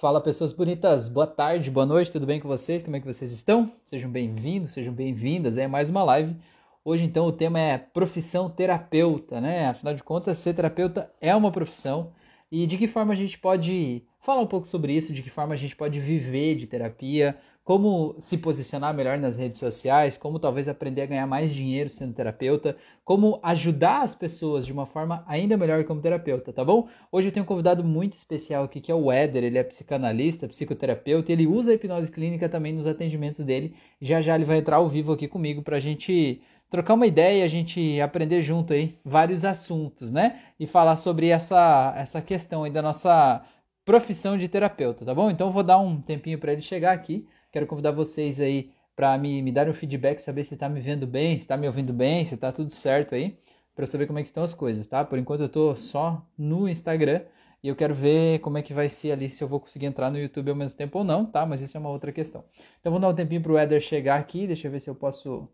Fala pessoas bonitas, boa tarde, boa noite, tudo bem com vocês? Como é que vocês estão? Sejam bem-vindos, sejam bem-vindas, é mais uma live. Hoje então o tema é profissão terapeuta, né? Afinal de contas, ser terapeuta é uma profissão e de que forma a gente pode falar um pouco sobre isso, de que forma a gente pode viver de terapia, como se posicionar melhor nas redes sociais, como talvez aprender a ganhar mais dinheiro sendo terapeuta, como ajudar as pessoas de uma forma ainda melhor como terapeuta, tá bom? Hoje eu tenho um convidado muito especial aqui que é o Éder, ele é psicanalista, psicoterapeuta, e ele usa a hipnose clínica também nos atendimentos dele. Já já ele vai entrar ao vivo aqui comigo pra gente trocar uma ideia, a gente aprender junto aí vários assuntos, né? E falar sobre essa essa questão aí da nossa profissão de terapeuta, tá bom? Então vou dar um tempinho para ele chegar aqui. Quero convidar vocês aí para me, me dar um feedback, saber se está me vendo bem, se está me ouvindo bem, se está tudo certo aí, para saber como é que estão as coisas, tá? Por enquanto eu estou só no Instagram e eu quero ver como é que vai ser ali, se eu vou conseguir entrar no YouTube ao mesmo tempo ou não, tá? Mas isso é uma outra questão. Então vou dar um tempinho para o Eder chegar aqui, deixa eu ver se eu posso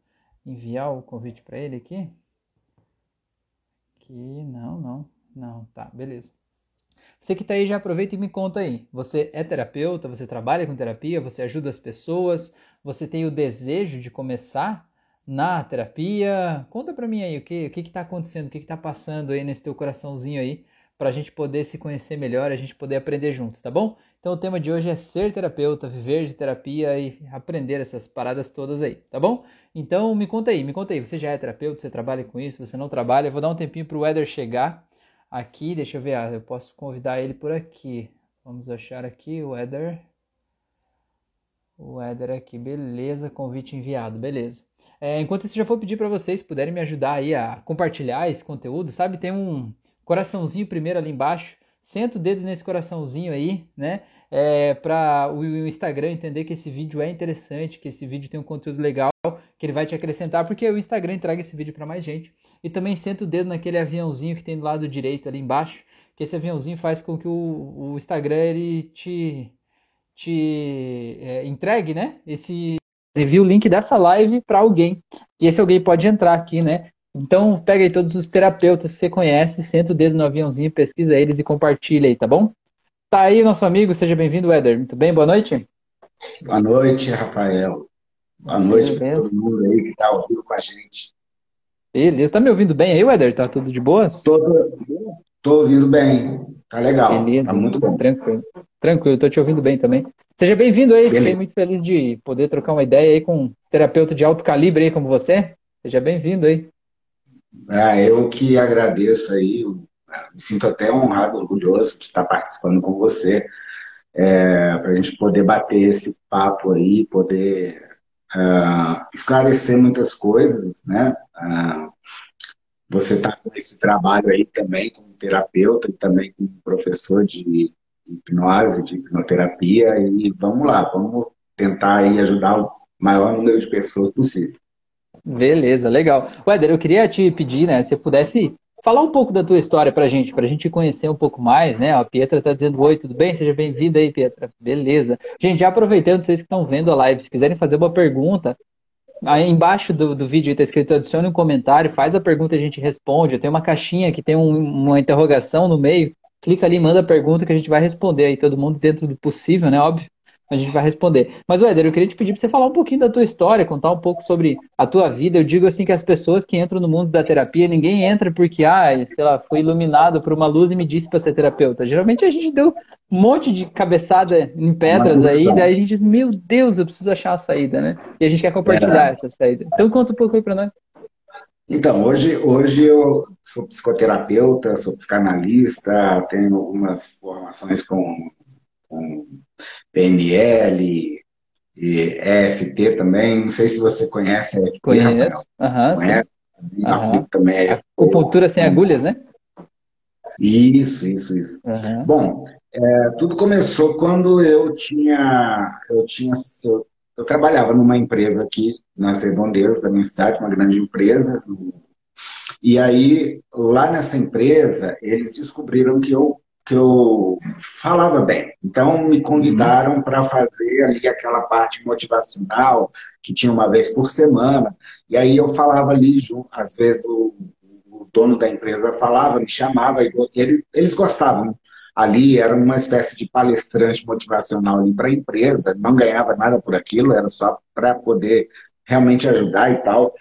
enviar o convite para ele aqui. Aqui, não, não, não, tá, beleza. Você que está aí, já aproveita e me conta aí. Você é terapeuta? Você trabalha com terapia? Você ajuda as pessoas? Você tem o desejo de começar na terapia? Conta para mim aí o que o que está acontecendo, o que está passando aí nesse teu coraçãozinho aí, para a gente poder se conhecer melhor, a gente poder aprender juntos, tá bom? Então o tema de hoje é ser terapeuta, viver de terapia e aprender essas paradas todas aí, tá bom? Então me conta aí, me conta aí, você já é terapeuta, você trabalha com isso, você não trabalha? Eu vou dar um tempinho para o Eder chegar aqui, deixa eu ver, ah, eu posso convidar ele por aqui. Vamos achar aqui o Eder. O Eder aqui, beleza, convite enviado, beleza. É, enquanto isso, já vou pedir para vocês puderem me ajudar aí a compartilhar esse conteúdo, sabe? Tem um coraçãozinho primeiro ali embaixo. Senta o dedo nesse coraçãozinho aí, né? É, para o Instagram entender que esse vídeo é interessante, que esse vídeo tem um conteúdo legal, que ele vai te acrescentar, porque o Instagram entrega esse vídeo para mais gente. E também senta o dedo naquele aviãozinho que tem do lado direito ali embaixo, que esse aviãozinho faz com que o, o Instagram ele te, te é, entregue, né? Esse envia o link dessa live para alguém. E esse alguém pode entrar aqui, né? Então pega aí todos os terapeutas que você conhece, senta o dedo no aviãozinho, pesquisa eles e compartilha aí, tá bom? Tá aí nosso amigo, seja bem-vindo, Éder. Muito bem, boa noite. Boa noite, Rafael. Boa noite para todo mundo aí que está ouvindo com a gente. Beleza. Tá me ouvindo bem aí, Weder? Tá tudo de boas? Tô, tô ouvindo bem. Tá legal. Beleza. Tá muito bom. Tranquilo. Tranquilo, tô te ouvindo bem também. Seja bem-vindo aí. Fiquei muito feliz de poder trocar uma ideia aí com um terapeuta de alto calibre aí como você. Seja bem-vindo aí. Ah, eu que agradeço aí. Me sinto até honrado, orgulhoso de estar participando com você. É, para a gente poder bater esse papo aí, poder uh, esclarecer muitas coisas, né? Uh, você está com esse trabalho aí também como terapeuta e também como professor de hipnose, de hipnoterapia e vamos lá, vamos tentar aí ajudar o maior número de pessoas possível. Beleza, legal. Weder, eu queria te pedir, né, se pudesse falar um pouco da tua história pra gente, pra gente conhecer um pouco mais, né? A Pietra tá dizendo oi, tudo bem? Seja bem-vinda aí, Pietra. Beleza. Gente, já aproveitando, vocês que estão vendo a live, se quiserem fazer uma pergunta, aí embaixo do, do vídeo está escrito adicione um comentário, faz a pergunta e a gente responde. Tem uma caixinha que tem um, uma interrogação no meio. Clica ali, manda a pergunta que a gente vai responder aí, todo mundo dentro do possível, né? Óbvio a gente vai responder. Mas, Éder, eu queria te pedir para você falar um pouquinho da tua história, contar um pouco sobre a tua vida. Eu digo assim que as pessoas que entram no mundo da terapia, ninguém entra porque, ah, sei lá, foi iluminado por uma luz e me disse para ser terapeuta. Geralmente a gente deu um monte de cabeçada em pedras aí, daí a gente diz, meu Deus, eu preciso achar a saída, né? E a gente quer compartilhar é. essa saída. Então conta um pouco aí para nós. Então, hoje, hoje eu sou psicoterapeuta, sou psicanalista, tenho algumas formações com com PNL, e EFT também. Não sei se você conhece a EFT. Conheço. Uhum, conhece? Uhum. Também é Acupuntura sem agulhas, né? Isso, isso, isso. Uhum. Bom, é, tudo começou quando eu tinha, eu tinha, eu, eu, trabalhava numa empresa aqui nas redondezas da minha cidade, uma grande empresa. E aí, lá nessa empresa, eles descobriram que eu que eu falava bem. Então, me convidaram uhum. para fazer ali aquela parte motivacional, que tinha uma vez por semana. E aí eu falava ali, junto, às vezes o, o dono da empresa falava, me chamava, e eles, eles gostavam. ali era uma espécie de palestrante motivacional para a empresa, não ganhava nada por aquilo, era só para poder realmente ajudar e tal.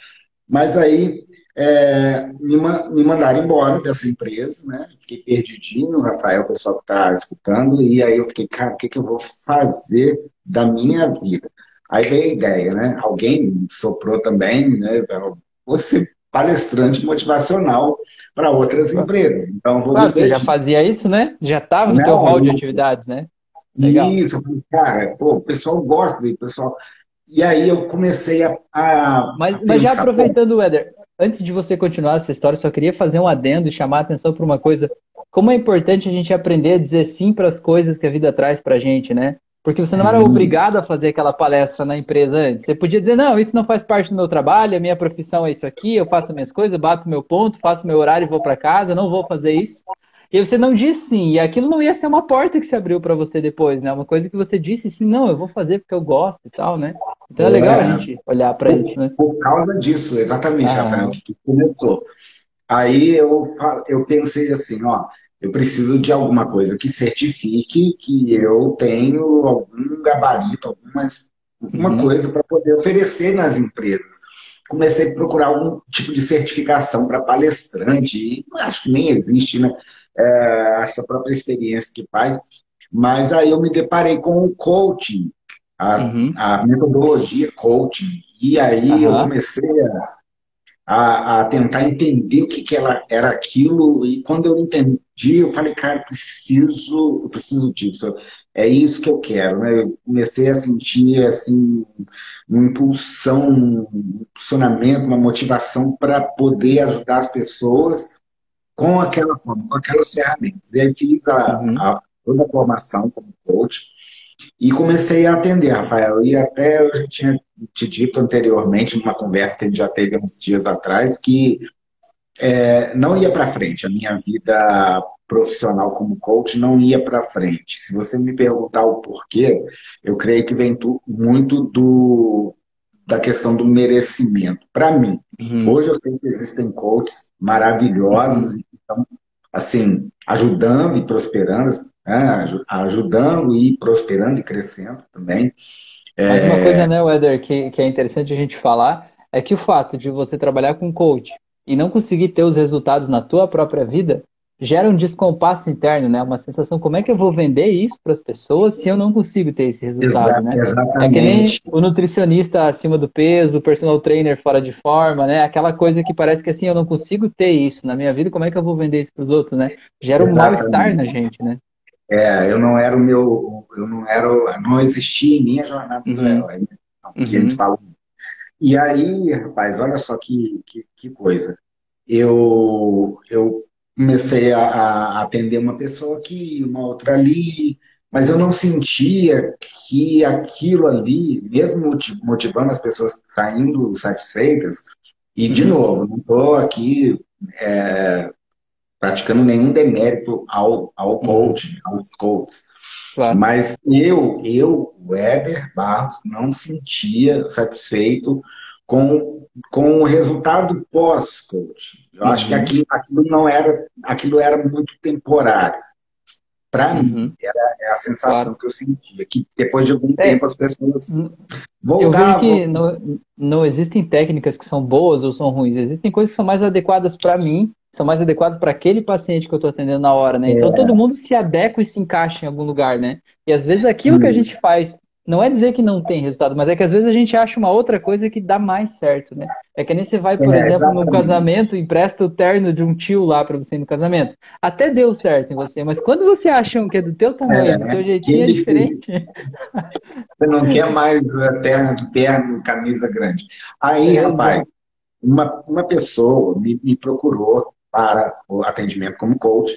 Mas aí é, me, me mandaram embora dessa empresa, né? Fiquei perdidinho, Rafael, o pessoal que está escutando, e aí eu fiquei, cara, o que, que eu vou fazer da minha vida? Aí veio a ideia, né? Alguém soprou também, né? Você palestrante motivacional para outras empresas. Então, vou claro, você já fazia isso, né? Já estava no Não, teu rol de atividades, né? Legal. Isso, cara, pô, o pessoal gosta, o pessoal. E aí eu comecei a. a mas, mas já aproveitando, o Éder, antes de você continuar essa história, só queria fazer um adendo e chamar a atenção para uma coisa. Como é importante a gente aprender a dizer sim para as coisas que a vida traz para a gente, né? Porque você não era uhum. obrigado a fazer aquela palestra na empresa antes. Você podia dizer, não, isso não faz parte do meu trabalho, a minha profissão é isso aqui, eu faço minhas coisas, bato meu ponto, faço meu horário e vou para casa, não vou fazer isso. E você não disse sim, e aquilo não ia ser uma porta que se abriu para você depois, né? Uma coisa que você disse sim, não, eu vou fazer porque eu gosto e tal, né? Então é legal é, a gente olhar para isso, né? Por causa disso, exatamente, ah. Rafael, que começou. Aí eu, eu pensei assim, ó, eu preciso de alguma coisa que certifique que eu tenho algum gabarito, algumas, alguma uhum. coisa para poder oferecer nas empresas. Comecei a procurar algum tipo de certificação para palestrante, e acho que nem existe, né? É, acho que a própria experiência que faz. Mas aí eu me deparei com o coaching, a, uhum. a metodologia coaching, e aí uhum. eu comecei a a, a, tentar entender o que, que ela era aquilo, e quando eu entendi, eu falei, cara, eu preciso, eu preciso disso, é isso que eu quero, né? Eu comecei a sentir, assim, uma impulsão, um impulsionamento, uma motivação para poder ajudar as pessoas com aquela forma, com aquelas ferramentas. E aí fiz a, uhum. a toda a formação como coach, e comecei a atender, Rafael. E até eu já tinha te dito anteriormente, numa conversa que a gente já teve uns dias atrás, que é, não ia para frente. A minha vida profissional como coach não ia para frente. Se você me perguntar o porquê, eu creio que vem muito do, da questão do merecimento. Para mim, uhum. hoje eu sei que existem coaches maravilhosos, uhum. então, assim, ajudando e prosperando, né? ajudando e prosperando e crescendo também. Mas uma coisa, é. né, Weder, que, que é interessante a gente falar, é que o fato de você trabalhar com coach e não conseguir ter os resultados na tua própria vida gera um descompasso interno, né? Uma sensação, como é que eu vou vender isso para as pessoas se eu não consigo ter esse resultado, né? Exatamente. É que nem o nutricionista acima do peso, o personal trainer fora de forma, né? Aquela coisa que parece que assim, eu não consigo ter isso na minha vida, como é que eu vou vender isso para os outros, né? Gera um mal-estar na gente, né? É, eu não era o meu, eu não era, não existia em minha jornada uhum. do herói, né? que uhum. eles falam. E aí, rapaz, olha só que, que, que coisa. Eu, eu comecei a, a, atender uma pessoa aqui, uma outra ali, mas eu não sentia que aquilo ali, mesmo motivando as pessoas saindo satisfeitas, e de uhum. novo, não estou aqui é, praticando nenhum demérito ao, ao uhum. coach, aos coaches. Claro. Mas eu, eu, Weber Barros, não sentia satisfeito com, com o resultado pós-coach. Eu uhum. acho que uhum. aquilo, aquilo não era, aquilo era muito temporário. Para uhum. mim, era, era, a sensação claro. que eu sentia, que depois de algum é. tempo as pessoas voltavam. Eu vejo que não, não existem técnicas que são boas ou são ruins, existem coisas que são mais adequadas para mim são mais adequados para aquele paciente que eu estou atendendo na hora, né? Então é. todo mundo se adequa e se encaixa em algum lugar, né? E às vezes aquilo Isso. que a gente faz não é dizer que não tem resultado, mas é que às vezes a gente acha uma outra coisa que dá mais certo, né? É que nem você vai, por é, exemplo, exatamente. no casamento, empresta o terno de um tio lá para você ir no casamento. Até deu certo em você, mas quando você acha um que é do teu tamanho, é, do teu jeitinho, é diferente. Você não quer mais terno, terno, camisa grande. Aí, é, rapaz, uma, uma pessoa me, me procurou para o atendimento como coach.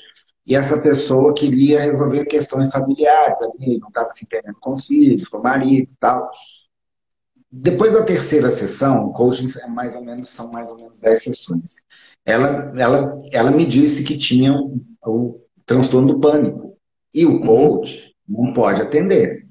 E essa pessoa queria resolver questões familiares, ali, não estava se entendendo com os filhos, com o marido e tal. Depois da terceira sessão, coaching é mais ou menos, são mais ou menos 10 sessões. Ela, ela, ela me disse que tinha o, o transtorno do pânico. E o coach não pode atender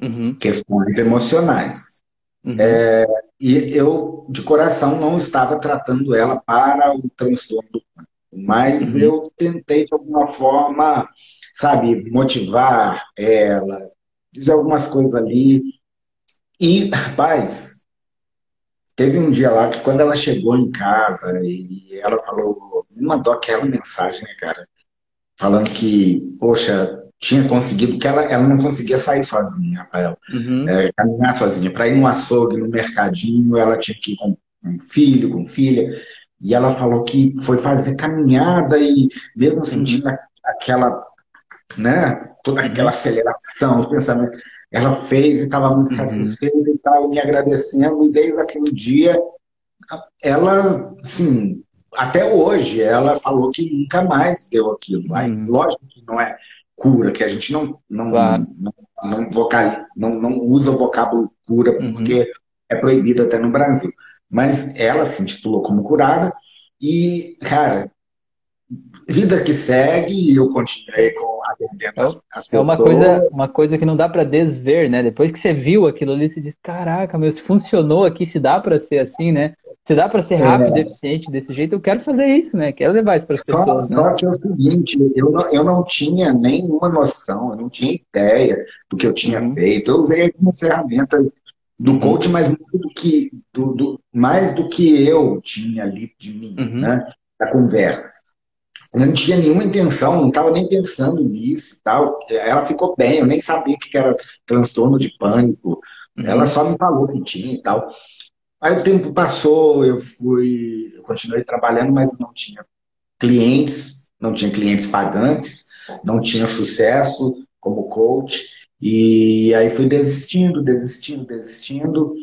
uhum. questões emocionais. Uhum. É, e eu, de coração, não estava tratando ela para o transtorno do pânico. Mas uhum. eu tentei, de alguma forma, sabe, motivar ela, dizer algumas coisas ali. E, rapaz, teve um dia lá que quando ela chegou em casa e ela falou, me mandou aquela mensagem, né, cara? Falando que, poxa, tinha conseguido, que ela, ela não conseguia sair sozinha, Rafael. Uhum. É, caminhar sozinha. Para ir no açougue, no mercadinho, ela tinha que ir com um filho, com filha. E ela falou que foi fazer caminhada e mesmo sentindo uhum. aquela né? Toda aquela aceleração, os pensamentos. Ela fez e estava muito uhum. satisfeita e estava me agradecendo, e desde aquele dia, ela, sim, até hoje, ela falou que nunca mais deu aquilo. Uhum. Lógico que não é cura, que a gente não, não, claro. não, não, vocal, não, não usa o vocábulo cura, uhum. porque uhum. é proibido até no Brasil. Mas ela se intitulou como curada, e, cara, vida que segue e eu continuei com atendendo as, é as É uma coisa, uma coisa que não dá para desver, né? Depois que você viu aquilo ali, você diz, caraca, meu, se funcionou aqui, se dá para ser assim, né? Se dá para ser rápido, é. eficiente desse jeito, eu quero fazer isso, né? Quero levar isso para as pessoas. Né? Só que é o seguinte, eu não, eu não tinha nenhuma noção, eu não tinha ideia do que eu tinha uhum. feito. Eu usei algumas ferramentas do coach, mas muito do que, do, do, mais do que eu tinha ali de mim, uhum. né? Da conversa não tinha nenhuma intenção, não estava nem pensando nisso e tal. Ela ficou bem, eu nem sabia que era transtorno de pânico. Uhum. Ela só me falou que tinha e tal. Aí o tempo passou, eu fui, eu continuei trabalhando, mas não tinha clientes, não tinha clientes pagantes, não tinha sucesso como coach. E aí fui desistindo, desistindo, desistindo.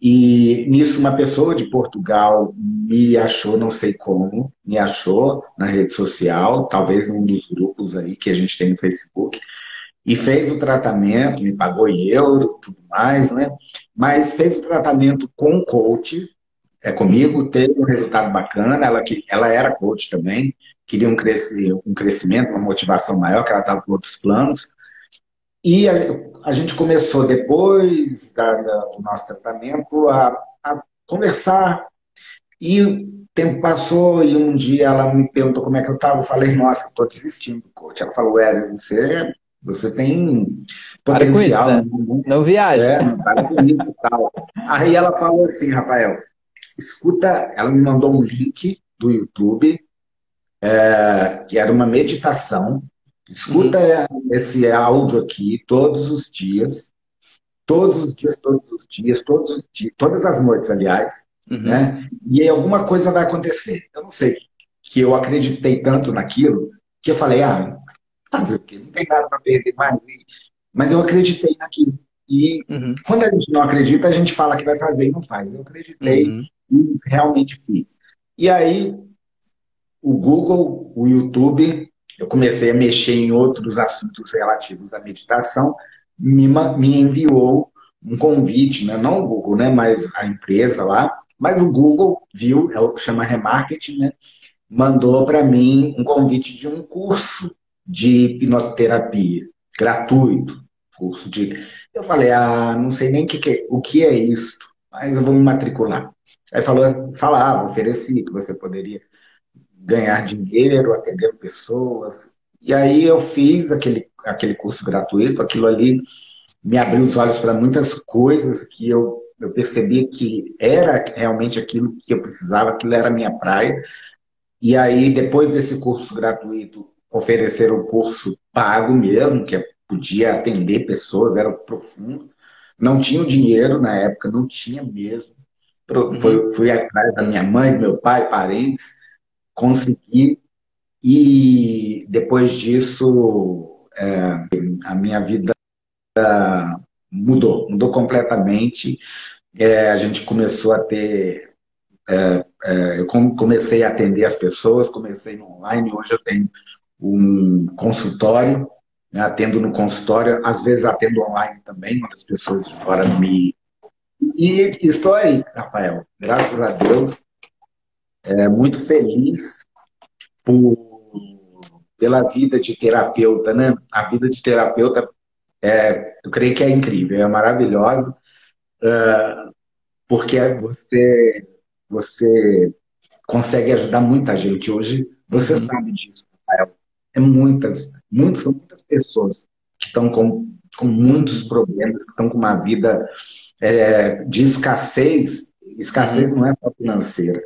E nisso uma pessoa de Portugal me achou, não sei como, me achou na rede social, talvez um dos grupos aí que a gente tem no Facebook, e fez o tratamento, me pagou em euro, tudo mais, né? Mas fez o tratamento com coach, é comigo, teve um resultado bacana, ela, que, ela era coach também, queria um, cresci, um crescimento, uma motivação maior, que ela estava com outros planos, e a, a gente começou, depois da, da, do nosso tratamento, a, a conversar. E o tempo passou e um dia ela me perguntou como é que eu estava. Eu falei, nossa, estou desistindo do coach. Ela falou, é, você, você tem potencial. Isso, né? Não viaja. É, para com isso e tal. Aí ela falou assim, Rafael, escuta, ela me mandou um link do YouTube, é, que era uma meditação Escuta uhum. esse áudio aqui todos os dias, todos os dias, todos os dias, todos os dias, todas as noites, aliás, uhum. né? E aí alguma coisa vai acontecer. Eu não sei que eu acreditei tanto naquilo que eu falei, ah, fazer o quê? Não tem nada para perder mais. Mas eu acreditei naquilo. E uhum. quando a gente não acredita, a gente fala que vai fazer e não faz. Eu acreditei uhum. e realmente fiz. E aí, o Google, o YouTube eu comecei a mexer em outros assuntos relativos à meditação, me, me enviou um convite, né? não o Google, né? mas a empresa lá, mas o Google viu, é o que chama remarketing, né? mandou para mim um convite de um curso de hipnoterapia, gratuito, curso de... Eu falei, ah, não sei nem que que, o que é isso, mas eu vou me matricular. Aí falou, falava, ofereci que você poderia ganhar dinheiro, atendendo pessoas. E aí eu fiz aquele, aquele curso gratuito, aquilo ali me abriu os olhos para muitas coisas que eu, eu percebi que era realmente aquilo que eu precisava, aquilo era a minha praia. E aí, depois desse curso gratuito, ofereceram o curso pago mesmo, que podia atender pessoas, era profundo. Não tinha o dinheiro na época, não tinha mesmo. Fui, fui atrás da minha mãe, meu pai, parentes, consegui e depois disso é, a minha vida mudou, mudou completamente. É, a gente começou a ter, é, é eu comecei a atender as pessoas, comecei no online, hoje eu tenho um consultório, né, atendo no consultório, às vezes atendo online também, quando as pessoas de fora me... E estou aí, Rafael, graças a Deus, é, muito feliz por, pela vida de terapeuta, né? A vida de terapeuta, é, eu creio que é incrível, é maravilhosa, uh, porque você, você consegue ajudar muita gente. Hoje, você uhum. sabe disso, Rafael. É muitas, muitas, são muitas pessoas que estão com, com muitos problemas, que estão com uma vida é, de escassez. Escassez uhum. não é só financeira,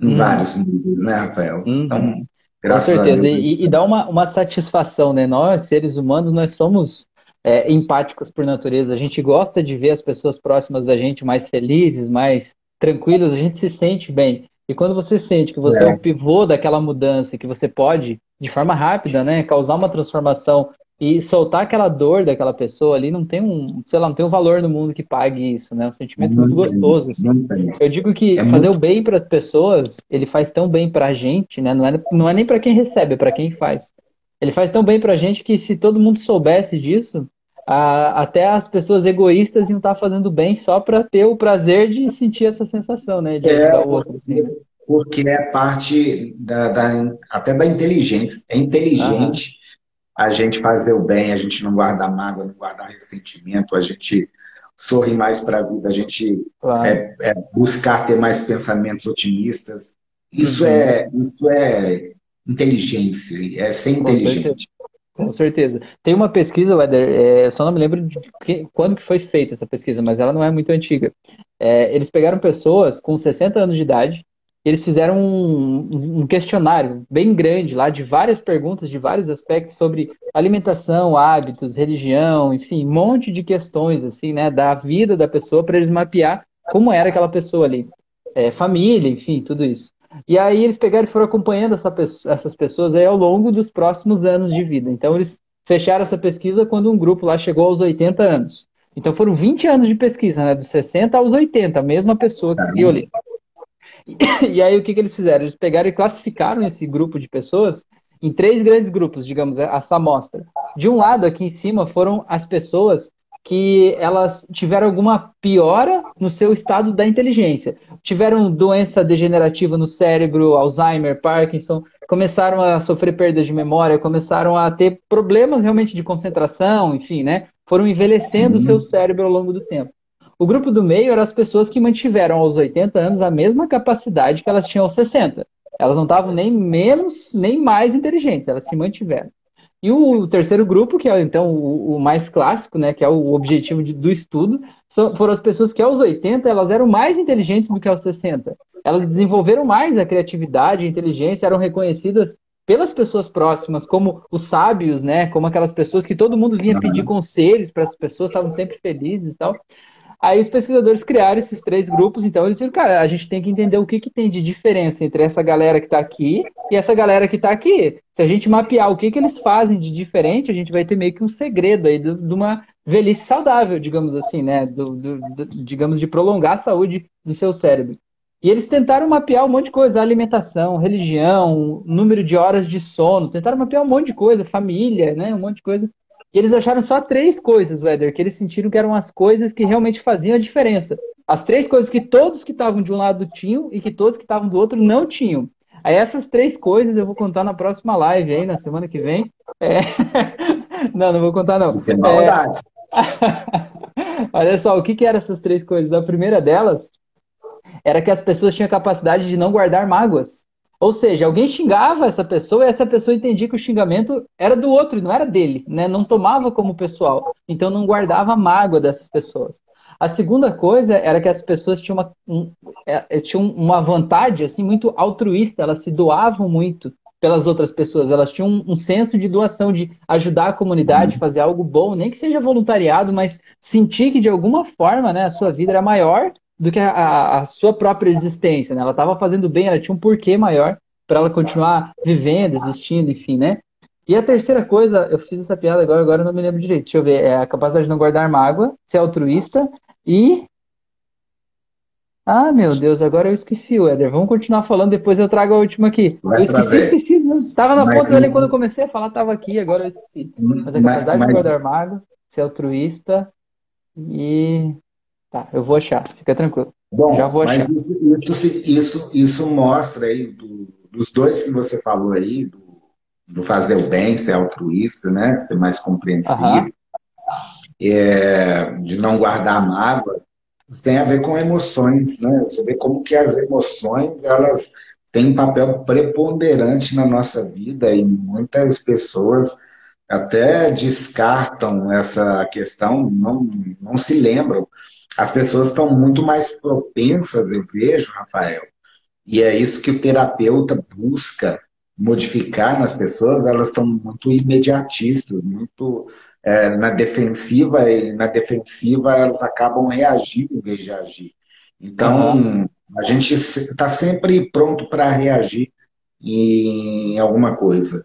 em uhum. vários níveis, né, Rafael? Uhum. Então, graças Com certeza. E, e, dá uma, uma satisfação, né? Nós, seres humanos, nós somos é, empáticos por natureza. A gente gosta de ver as pessoas próximas da gente mais felizes, mais tranquilas. A gente se sente bem. E quando você sente que você é, é o pivô daquela mudança, que você pode, de forma rápida, né, causar uma transformação e soltar aquela dor daquela pessoa ali não tem um, sei lá, não tem um valor no mundo que pague isso, né? É um sentimento muito gostoso. Assim. Eu digo que é fazer muito... o bem para as pessoas, ele faz tão bem para a gente, né? Não é, não é nem para quem recebe, é para quem faz. Ele faz tão bem para a gente que se todo mundo soubesse disso, a, até as pessoas egoístas iam estar tá fazendo bem só para ter o prazer de sentir essa sensação, né? De é, o outro. Assim. Porque é parte da, da, até da inteligência. É inteligente a gente fazer o bem, a gente não guardar mágoa, não guardar ressentimento, a gente sorrir mais para a vida, a gente claro. é, é buscar ter mais pensamentos otimistas. Isso, uhum. é, isso é inteligência, é ser inteligente. Com certeza. Tem uma pesquisa, Weder, é, eu só não me lembro de que, quando que foi feita essa pesquisa, mas ela não é muito antiga. É, eles pegaram pessoas com 60 anos de idade eles fizeram um, um, questionário bem grande lá de várias perguntas de vários aspectos sobre alimentação, hábitos, religião, enfim, um monte de questões assim, né, da vida da pessoa para eles mapear como era aquela pessoa ali, é, família, enfim, tudo isso. E aí eles pegaram e foram acompanhando essa, essas pessoas aí ao longo dos próximos anos de vida. Então eles fecharam essa pesquisa quando um grupo lá chegou aos 80 anos. Então foram 20 anos de pesquisa, né, dos 60 aos 80, a mesma pessoa que seguiu ali. E aí o que, que eles fizeram? Eles pegaram e classificaram esse grupo de pessoas em três grandes grupos, digamos, essa amostra. De um lado, aqui em cima, foram as pessoas que elas tiveram alguma piora no seu estado da inteligência. Tiveram doença degenerativa no cérebro, Alzheimer, Parkinson, começaram a sofrer perda de memória, começaram a ter problemas realmente de concentração, enfim, né? Foram envelhecendo o seu uhum. cérebro ao longo do tempo. O grupo do meio eram as pessoas que mantiveram aos 80 anos a mesma capacidade que elas tinham aos 60. Elas não estavam nem menos, nem mais inteligentes, elas se mantiveram. E o terceiro grupo, que é então o, mais clássico, né, que é o objetivo de, do estudo, são, foram as pessoas que aos 80 elas eram mais inteligentes do que aos 60. Elas desenvolveram mais a criatividade, a inteligência, eram reconhecidas pelas pessoas próximas como os sábios, né, como aquelas pessoas que todo mundo vinha pedir conselhos para as pessoas, estavam sempre felizes e tal. Aí os pesquisadores criaram esses três grupos, então eles disseram, cara, a gente tem que entender o que, que tem de diferença entre essa galera que está aqui e essa galera que está aqui. Se a gente mapear o que, que eles fazem de diferente, a gente vai ter meio que um segredo aí de, de uma velhice saudável, digamos assim, né? Do, do, do, digamos, de prolongar a saúde do seu cérebro. E eles tentaram mapear um monte de coisa, alimentação, religião, número de horas de sono, tentaram mapear um monte de coisa, família, né? Um monte de coisa. E eles acharam só três coisas, Weather, que eles sentiram que eram as coisas que realmente faziam a diferença. As três coisas que todos que estavam de um lado tinham e que todos que estavam do outro não tinham. Aí essas três coisas eu vou contar na próxima live aí, na semana que vem. É... não, não vou contar não. Isso é maldade. É... Olha só, o que, que eram essas três coisas? A primeira delas era que as pessoas tinham capacidade de não guardar mágoas. Ou seja, alguém xingava essa pessoa e essa pessoa entendia que o xingamento era do outro, não era dele, né? Não tomava como pessoal. Então não guardava mágoa dessas pessoas. A segunda coisa era que as pessoas tinham uma, um, é, é, tinham uma vontade assim muito altruísta, elas se doavam muito pelas outras pessoas, elas tinham um, um senso de doação, de ajudar a comunidade, fazer algo bom, nem que seja voluntariado, mas sentir que de alguma forma né, a sua vida era maior do que a, a sua própria existência, né? Ela estava fazendo bem, ela tinha um porquê maior para ela continuar vivendo, existindo, enfim, né? E a terceira coisa, eu fiz essa piada agora, agora eu não me lembro direito. Deixa eu ver, é a capacidade de não guardar mágoa, ser altruísta e ah, meu Deus, agora eu esqueci, Éder. Vamos continuar falando, depois eu trago a última aqui. Vai eu esqueci, esqueci. Né? Tava na ponta dele quando eu comecei a falar, tava aqui, agora eu esqueci. Mas a capacidade mas, de guardar mágoa, ser altruísta e Tá, eu vou achar, fica tranquilo. Bom, Já vou achar. mas isso, isso, isso, isso mostra aí, do, dos dois que você falou aí, do, do, fazer o bem, ser altruísta, né? Ser mais compreensivo, é, de não guardar mágoa, isso tem a ver com emoções, né? Você vê como que as emoções, elas têm um papel preponderante na nossa vida e muitas pessoas até descartam essa questão, não, não se lembram. As pessoas estão muito mais propensas, eu vejo, Rafael, e é isso que o terapeuta busca modificar nas pessoas, elas estão muito imediatistas, muito é, na defensiva, e na defensiva elas acabam reagindo em vez de agir. Então, uhum. a gente está sempre pronto para reagir em alguma coisa.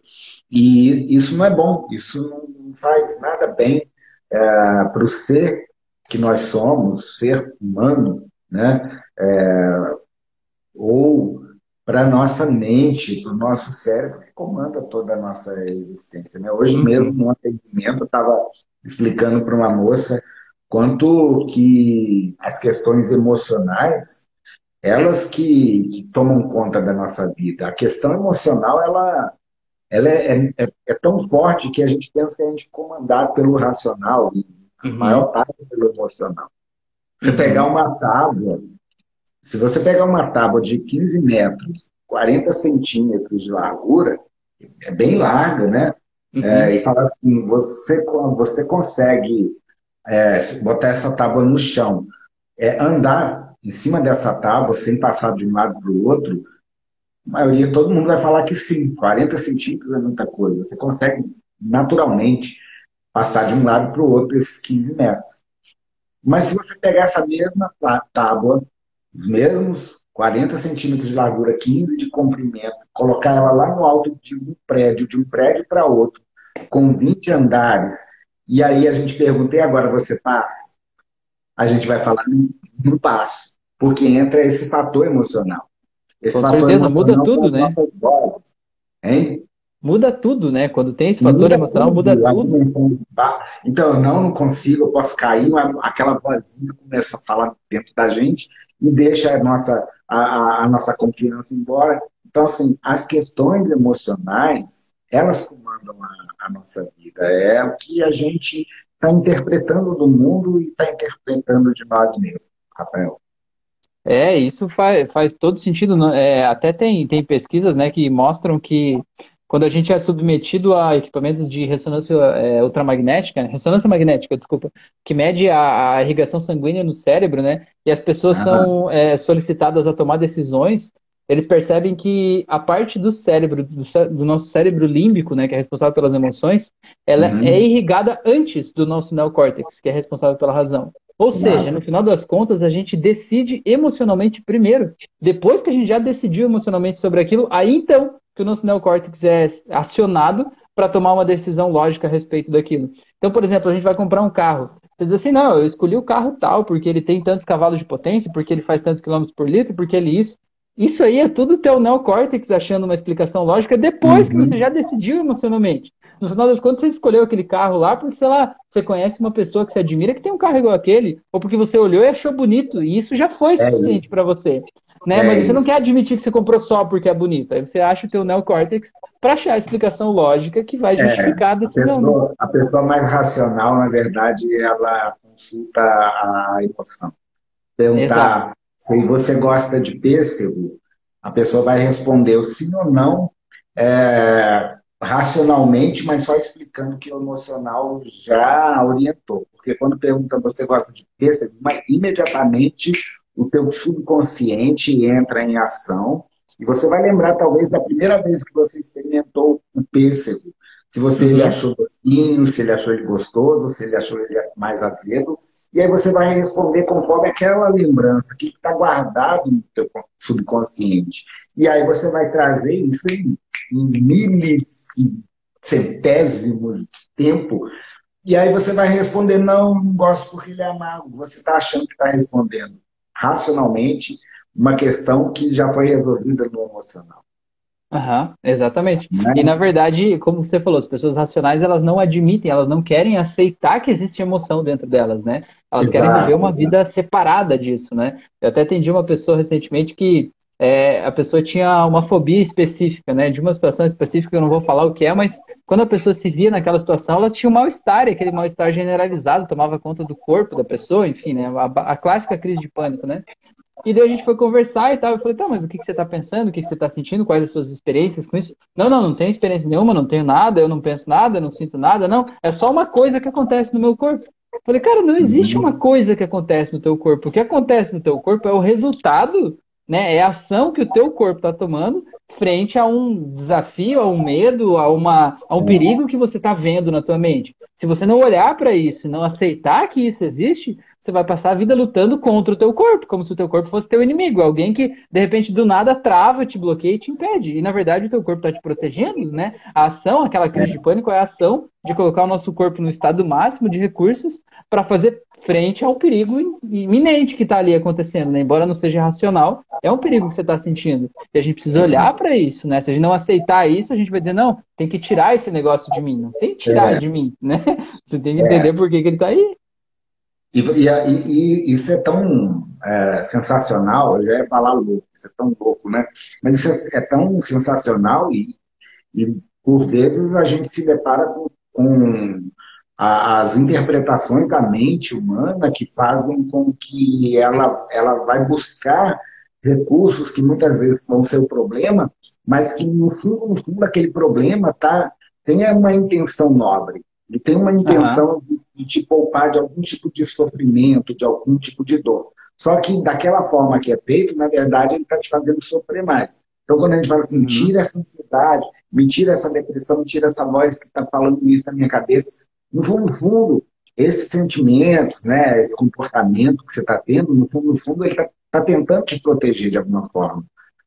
E isso não é bom, isso não faz nada bem é, para o ser que nós somos, ser humano, né? É, ou para nossa mente, para o nosso cérebro, que comanda toda a nossa existência. Né? Hoje uhum. mesmo, no atendimento, eu estava explicando para uma moça quanto que as questões emocionais, elas que, que, tomam conta da nossa vida. A questão emocional, ela, ela é, é, é, tão forte que a gente pensa que a gente comandado pelo racional, e a uhum. maior parte pelo emocional. Você uhum. pegar uma tábua se você pegar uma tábua de 15 metros, 40 centímetros de largura, é bem larga, né? Uhum. É, e falar assim, você, você consegue é, botar essa tábua no chão, é, andar em cima dessa tábua sem passar de um lado para o outro, a maioria, todo mundo vai falar que sim, 40 centímetros é muita coisa. Você consegue naturalmente passar de um lado para o outro esses 15 metros. Mas se você pegar essa mesma tábua os mesmos 40 centímetros de largura, 15 de comprimento, colocar ela lá no alto de um prédio, de um prédio para outro, com 20 andares, e aí a gente pergunta, e agora você passa? A gente vai falar, não passo, porque entra esse fator emocional. Esse com fator certeza, emocional muda tudo, né? Vozes, hein? Muda tudo, né? Quando tem esse fator muda emocional, tudo, muda tudo. Então, eu não, não consigo, eu posso cair, aquela vozinha começa a falar dentro da gente, e deixa a nossa, a, a nossa confiança embora. Então, assim, as questões emocionais, elas comandam a, a nossa vida. É o que a gente está interpretando do mundo e está interpretando de nós mesmos, Rafael. É, isso faz, faz todo sentido. É, até tem, tem pesquisas né, que mostram que quando a gente é submetido a equipamentos de ressonância é, ultramagnética, ressonância magnética, desculpa, que mede a, a, irrigação sanguínea no cérebro, né? E as pessoas são é, solicitadas a tomar decisões, eles percebem que a parte do cérebro, do, do, nosso cérebro límbico, né, que é responsável pelas emoções, ela uhum. é irrigada antes do nosso neocórtex, que é responsável pela razão. Ou seja, no final das contas, a gente decide emocionalmente primeiro. Depois que a gente já decidiu emocionalmente sobre aquilo, aí então que o nosso neocórtex é acionado para tomar uma decisão lógica a respeito daquilo. Então, por exemplo, a gente vai comprar um carro. Você diz assim, não, eu escolhi o carro tal, porque ele tem tantos cavalos de potência, porque ele faz tantos quilômetros por litro, porque ele isso. Isso aí é tudo teu neocórtex achando uma explicação lógica depois uhum. que você já decidiu emocionalmente. No final das contas, você escolheu aquele carro lá porque, sei lá, você conhece uma pessoa que você admira que tem um carro igual aquele, ou porque você olhou e achou bonito, e isso já foi é suficiente para você. Né? É Mas isso. você não quer admitir que você comprou só porque é bonito. Aí você acha o teu neocórtex para achar a explicação lógica que vai é, justificar a decisão. A pessoa, a pessoa mais racional, na verdade, ela consulta a emoção. Perguntar Exato. se você gosta de pêssego, a pessoa vai responder o sim ou não é, racionalmente, mas só explicando que o emocional já orientou. Porque quando pergunta você gosta de pêssego, imediatamente o teu subconsciente entra em ação e você vai lembrar talvez da primeira vez que você experimentou o pêssego. Se você uhum. achou docinho, se ele achou ele gostoso, se ele achou ele mais azedo. E aí você vai responder conforme aquela lembrança que está guardado no teu subconsciente. E aí você vai trazer isso em, em centésimos de tempo. E aí você vai responder, não, não gosto porque ele é amargo. Você está achando que está respondendo racionalmente uma questão que já foi resolvida no emocional. Uhum, exatamente. Né? E na verdade, como você falou, as pessoas racionais elas não admitem, elas não querem aceitar que existe emoção dentro delas, né? Elas exato, querem viver uma vida separada disso, né? Eu até atendi uma pessoa recentemente que é, a pessoa tinha uma fobia específica, né? De uma situação específica, eu não vou falar o que é, mas quando a pessoa se via naquela situação, ela tinha um mal-estar, aquele mal-estar generalizado, tomava conta do corpo da pessoa, enfim, né? A, a, clássica crise de pânico, né? E daí a gente foi conversar e tal. Eu falei, tá, mas o que, que você tá pensando? O que, que você tá sentindo? Quais as suas experiências com isso? Não, não, não tenho experiência nenhuma, não tenho nada, eu não penso nada, não sinto nada, não. É só uma coisa que acontece no meu corpo. Eu falei, cara, não existe uma coisa que acontece no teu corpo. O que acontece no teu corpo é o resultado, né? É a ação que o teu corpo está tomando frente a um desafio, a um medo, a, uma, a um perigo que você está vendo na tua mente. Se você não olhar para isso não aceitar que isso existe, você vai passar a vida lutando contra o teu corpo, como se o teu corpo fosse teu inimigo, alguém que de repente do nada trava, te bloqueia e te impede. E na verdade o teu corpo está te protegendo, né? A ação, aquela crise de pânico é a ação de colocar o nosso corpo no estado máximo de recursos para fazer frente ao perigo iminente que está ali acontecendo, né? Embora não seja racional, é um perigo que você está sentindo. E a gente precisa olhar para isso, né? Se a gente não aceitar isso, a gente vai dizer, não, tem que tirar esse negócio de mim. Não tem que tirar é. de mim, né? Você tem que entender é. por que, que ele está aí. E, e, e, isso é tão é, sensacional, eu já ia falar louco, isso é tão louco, né? Mas isso é, é tão sensacional e, e, por vezes, a gente se depara com, com as interpretações da mente humana que fazem com que ela, ela vai buscar recursos que muitas vezes vão ser o problema, mas que no fundo, no fundo, aquele problema tá, tem uma intenção nobre. Ele tem uma intenção uhum. de, de te poupar de algum tipo de sofrimento, de algum tipo de dor. Só que daquela forma que é feito, na verdade, ele está te fazendo sofrer mais. Então, quando a gente fala assim, uhum. tira essa ansiedade, me tira essa depressão, me tira essa voz que está falando isso na minha cabeça, no fundo, no fundo, esses sentimentos, né, esse comportamento que você está tendo, no fundo, no fundo, ele está tá tentando te proteger de alguma forma.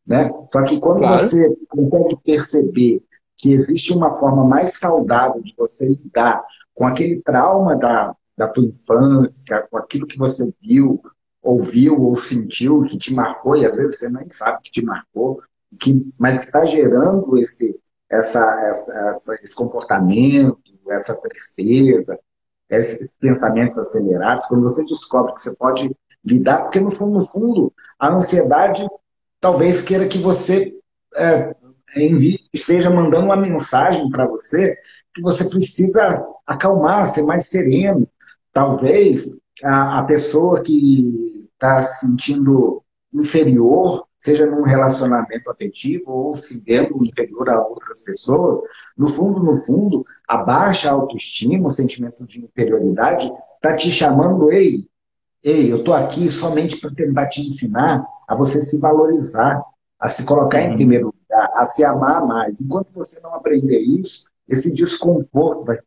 Né? Só que quando claro. você consegue perceber que existe uma forma mais saudável de você lidar com aquele trauma da, da tua infância, com aquilo que você viu, ouviu ou sentiu, que te marcou, e às vezes você nem sabe que te marcou, que, mas que está gerando esse, essa, essa, essa, esse comportamento, essa tristeza, esses pensamentos acelerados, quando você descobre que você pode lidar, porque no fundo, no fundo, a ansiedade talvez queira que você é, esteja mandando uma mensagem para você que você precisa acalmar, ser mais sereno. Talvez a, a pessoa que está se sentindo inferior, seja num relacionamento afetivo ou se vendo inferior a outras pessoas, no fundo, no fundo, a baixa autoestima, o sentimento de inferioridade, está te chamando, ei, ei, eu estou aqui somente para tentar te ensinar a você se valorizar, a se colocar em uhum. primeiro lugar, a se amar mais. Enquanto você não aprender isso, esse desconforto vai,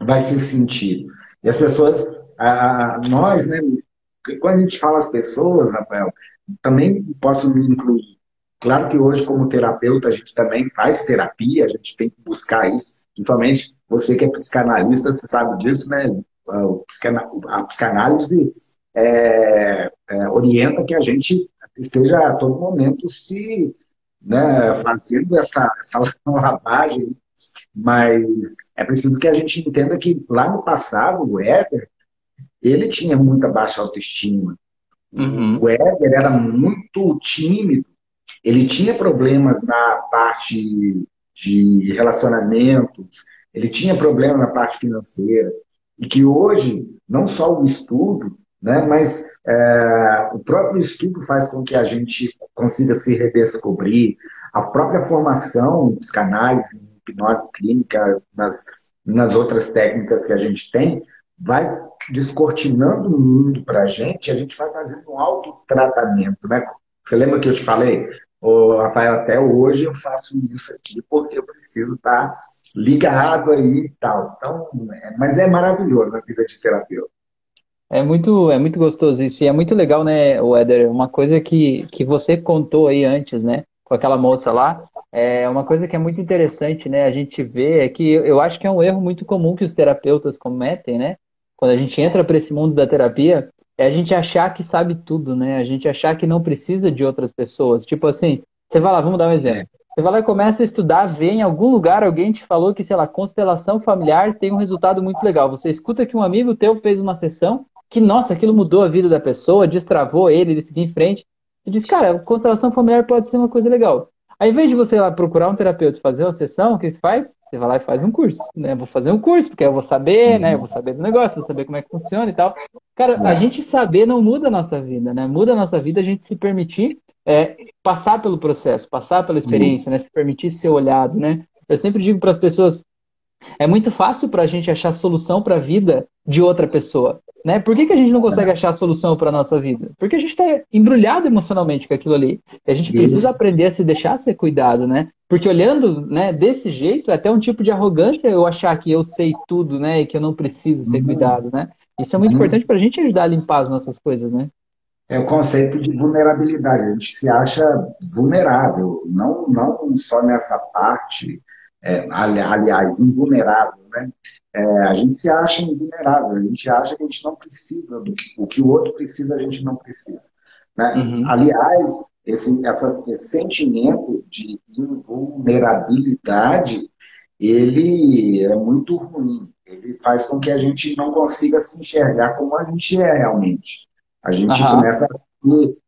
vai ser sentido. E as pessoas, a, nós, né, quando a gente fala as pessoas, Rafael, também posso me incluir. Claro que hoje, como terapeuta, a gente também faz terapia, a gente tem que buscar isso. Principalmente você que é psicanalista, você sabe disso, né? A psicanálise é, é, orienta que a gente esteja a todo momento se né, fazendo essa, essa lavagem, mas é preciso que a gente entenda que lá no passado o Éder ele tinha muita baixa autoestima. Uhum. O Éder era muito tímido, ele tinha problemas na parte de relacionamentos, ele tinha problema na parte financeira, e que hoje, não só o estudo, né? Mas é, o próprio estudo faz com que a gente consiga se redescobrir, a própria formação psicanálise, em hipnose clínica, nas, nas outras técnicas que a gente tem, vai descortinando o mundo para a gente, a gente vai fazendo um autotratamento, né? Você lembra que eu te falei? Ô, Rafael, até hoje eu faço isso aqui porque eu preciso estar ligado aí e tal. Então, é, mas é maravilhoso a vida de terapeuta. É muito, é muito gostoso isso. E é muito legal, né, Éder? Uma coisa que, que você contou aí antes, né? Com aquela moça lá. É uma coisa que é muito interessante, né? A gente vê é que eu acho que é um erro muito comum que os terapeutas cometem, né? Quando a gente entra para esse mundo da terapia, é a gente achar que sabe tudo, né? A gente achar que não precisa de outras pessoas. Tipo assim, você vai lá, vamos dar um exemplo. Você vai lá e começa a estudar, vê em algum lugar alguém te falou que, sei lá, constelação familiar tem um resultado muito legal. Você escuta que um amigo teu fez uma sessão que, nossa, aquilo mudou a vida da pessoa, destravou ele, ele seguir em frente. E diz, cara, constelação familiar pode ser uma coisa legal. Ao invés de você ir lá procurar um terapeuta fazer uma sessão, o que você faz? Você vai lá e faz um curso, né? Vou fazer um curso, porque eu vou saber, né? Eu vou saber do negócio, vou saber como é que funciona e tal. Cara, é. a gente saber não muda a nossa vida, né? Muda a nossa vida a gente se permitir é, passar pelo processo, passar pela experiência, né? Se permitir ser olhado, né? Eu sempre digo para as pessoas, é muito fácil para a gente achar solução para a vida de outra pessoa. Né? Por que, que a gente não consegue achar solução para a nossa vida? Porque a gente está embrulhado emocionalmente com aquilo ali. E a gente precisa Isso. aprender a se deixar ser cuidado, né? Porque olhando né, desse jeito, é até um tipo de arrogância eu achar que eu sei tudo, né? E que eu não preciso ser uhum. cuidado, né? Isso é muito uhum. importante para a gente ajudar a limpar as nossas coisas, né? É o conceito de vulnerabilidade. A gente se acha vulnerável, não, não só nessa parte é, aliás, invulnerável, né? É, a gente se acha invulnerável, a gente acha que a gente não precisa do que o que o outro precisa, a gente não precisa. Né? Uhum. Aliás, esse, essa, esse sentimento de invulnerabilidade, ele é muito ruim. Ele faz com que a gente não consiga se enxergar como a gente é realmente. A gente uhum. começa a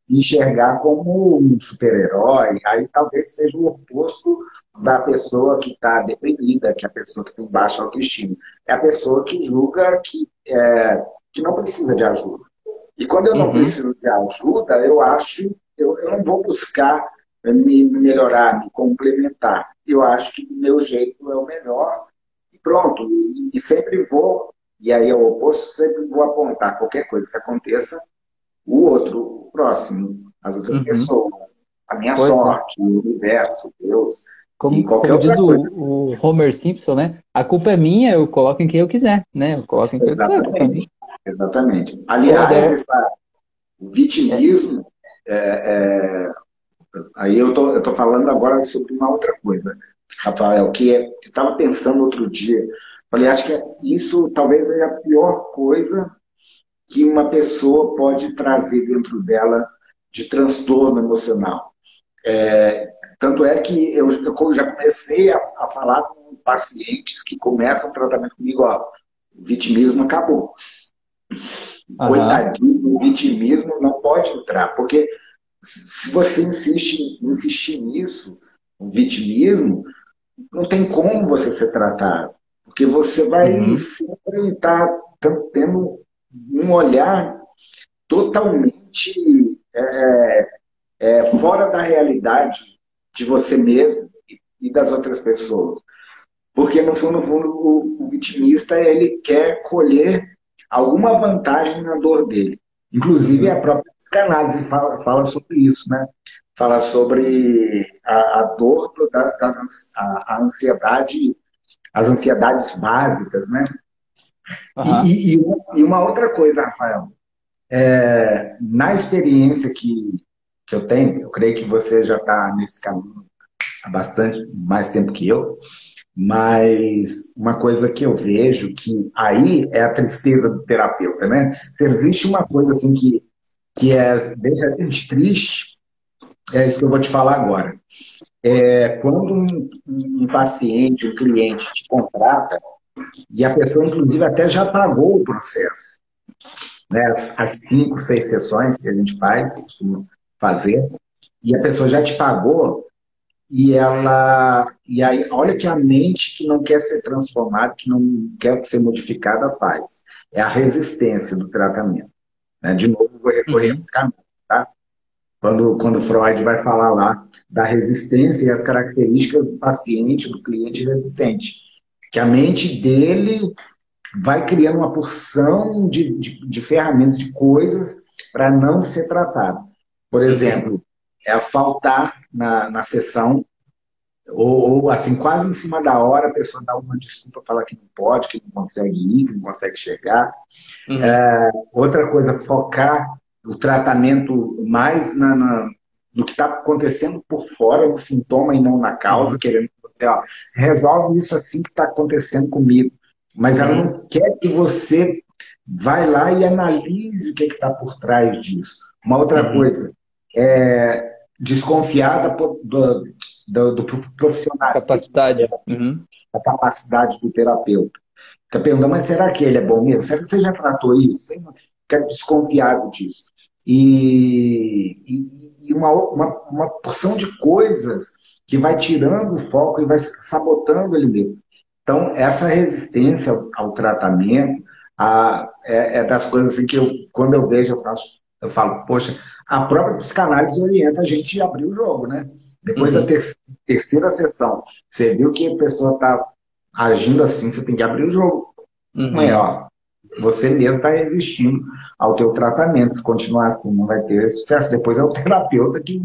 enxergar como um super-herói, aí talvez seja o oposto da pessoa que está deprimida, que é a pessoa que tem baixa autoestima. É a pessoa que julga que, é, que não precisa de ajuda. E quando eu não uhum. preciso de ajuda, eu acho, eu, eu não vou buscar me melhorar, me complementar. Eu acho que o meu jeito é o melhor e pronto. E, e sempre vou, e aí é o oposto, sempre vou apontar qualquer coisa que aconteça o outro, próximo, as outras uhum. pessoas, a minha pois é. sorte, é. o universo, Deus. Como, como diz o, o, Homer Simpson, né? A culpa é minha, eu coloco em quem eu quiser, né? Eu coloco em quem Exatamente. eu quiser. Exatamente. Aliás, essa, o vitimismo, é, é, aí eu tô, eu tô falando agora sobre uma outra coisa, Rafael, que é, eu estava pensando outro dia, falei, acho que isso talvez é a pior coisa que uma pessoa pode trazer dentro dela de transtorno emocional. É, tanto é que eu, eu já comecei a, a, falar com pacientes que começam o tratamento comigo, ó, o vitimismo acabou. Uhum. Coitadinho, o vitimismo não pode entrar, porque se você insiste, insistir nisso, o vitimismo, não tem como você ser tratado, porque você vai uhum. sempre estar tendo um olhar totalmente é, é, fora da realidade de você mesmo e das outras pessoas. Porque, no fundo, no fundo o, o vitimista ele quer colher alguma vantagem na dor dele. Inclusive, a própria psicanálise fala, fala sobre isso, né? Fala sobre a, a dor, da, da a, a ansiedade, as ansiedades básicas, né? Uhum. E, e, e, uma outra coisa, Rafael, é, na experiência que, que eu tenho, eu creio que você já está nesse caminho há bastante mais tempo que eu, mas uma coisa que eu vejo que aí é a tristeza do terapeuta, né? Se existe uma coisa assim que, que é, deixa a gente triste, é isso que eu vou te falar agora. É, quando um, um paciente, um cliente te contrata, e a pessoa, inclusive, até já pagou o processo. Né? As cinco, seis sessões que a gente faz, costuma fazer, e a pessoa já te pagou, e ela. E aí, olha que a mente que não quer ser transformada, que não quer ser modificada, faz. É a resistência do tratamento. Né? De novo, vou recorrer uhum. a esse caminho, tá? Quando, quando Freud vai falar lá da resistência e as características do paciente, do cliente resistente que a mente dele vai criando uma porção de, de, de ferramentas, de coisas para não ser tratado. Por exemplo, é faltar na, na sessão, ou, ou, assim, quase em cima da hora, a pessoa dá uma desculpa, fala que não pode, que não consegue ir, que não consegue chegar. Uhum. É, outra coisa, focar o tratamento mais na, na no que está acontecendo por fora, no sintoma e não na causa, uhum. querendo você, ó, resolve isso assim que está acontecendo comigo. Mas ela não quer que você vai lá e analise o que está por trás disso. Uma outra uhum. coisa, é desconfiada do, do, do, profissional. Capacidade. Uhum. A capacidade do terapeuta. Fica perguntando, mas será que ele é bom mesmo? Será que você já tratou isso? Fica desconfiado disso. E, e, e uma, uma, uma porção de coisas que vai tirando o foco e vai sabotando ele mesmo. Então, essa resistência ao, tratamento, a, é, é, das coisas assim que eu, quando eu vejo, eu faço, eu falo, poxa, a própria psicanálise orienta a gente a abrir o jogo, né? Depois uhum. da ter, terceira sessão, você viu que a pessoa está agindo assim, você tem que abrir o jogo. Uhum. Ó, você mesmo está resistindo ao teu tratamento. Se continuar assim, não vai ter sucesso. Depois é o terapeuta que.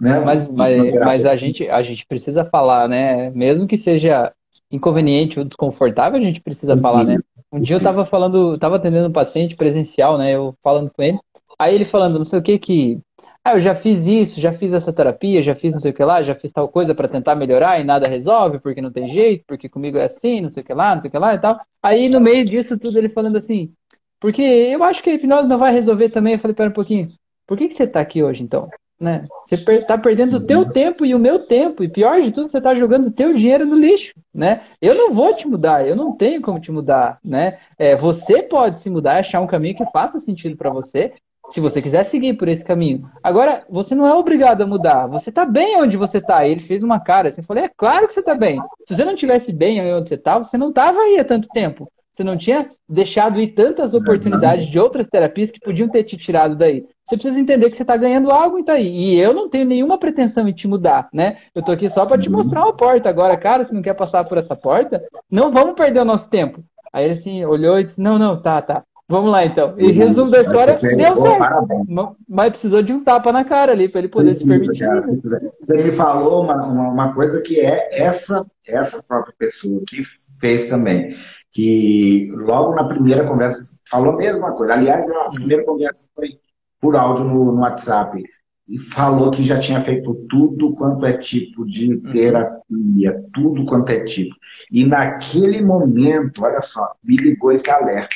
Né, mas, mas, mas a, gente, a gente precisa falar, né? Mesmo que seja inconveniente ou desconfortável, a gente precisa Sim. falar, né? Um dia eu estava falando, estava atendendo um paciente presencial, né? Eu falando com ele. Aí ele falando, não sei o que, que ah, eu já fiz isso, já fiz essa terapia, já fiz não sei o que lá, já fiz tal coisa para tentar melhorar e nada resolve, porque não tem jeito, porque comigo é assim, não sei o que lá, não sei o que lá e tal. Aí no meio disso tudo ele falando assim, porque eu acho que a hipnose não vai resolver também. Eu falei, pera um pouquinho, por que, que você tá aqui hoje então? Né? Você per tá perdendo o teu tempo e o meu tempo, e pior de tudo, você tá jogando o teu dinheiro no lixo, né? Eu não vou te mudar, eu não tenho como te mudar, né? É, você pode se mudar, achar um caminho que faça sentido para você, se você quiser seguir por esse caminho. Agora, você não é obrigado a mudar. Você está bem onde você está. Ele fez uma cara assim, falei, é claro que você está bem. Se você não tivesse bem onde você está, você não estava aí há tanto tempo. Você não tinha deixado ir tantas oportunidades de outras terapias que podiam ter te tirado daí. Você precisa entender que você está ganhando algo e tá aí. E eu não tenho nenhuma pretensão em te mudar, né? Eu tô aqui só para te mostrar uma porta. Agora, cara, se não quer passar por essa porta, não vamos perder o nosso tempo. Aí ele assim olhou e disse: Não, não, tá, tá. Vamos lá, então. E resumo da história, deu certo. Mas precisou de um tapa na cara ali para ele poder precisa, se permitir. Cara, Você me falou uma, uma, uma, coisa que é essa, essa própria pessoa que fez também. Que logo na primeira conversa falou a mesma coisa. Aliás, a primeira conversa foi por áudio no, no WhatsApp. E falou que já tinha feito tudo quanto é tipo de uhum. terapia, tudo quanto é tipo. E naquele momento, olha só, me ligou esse alerta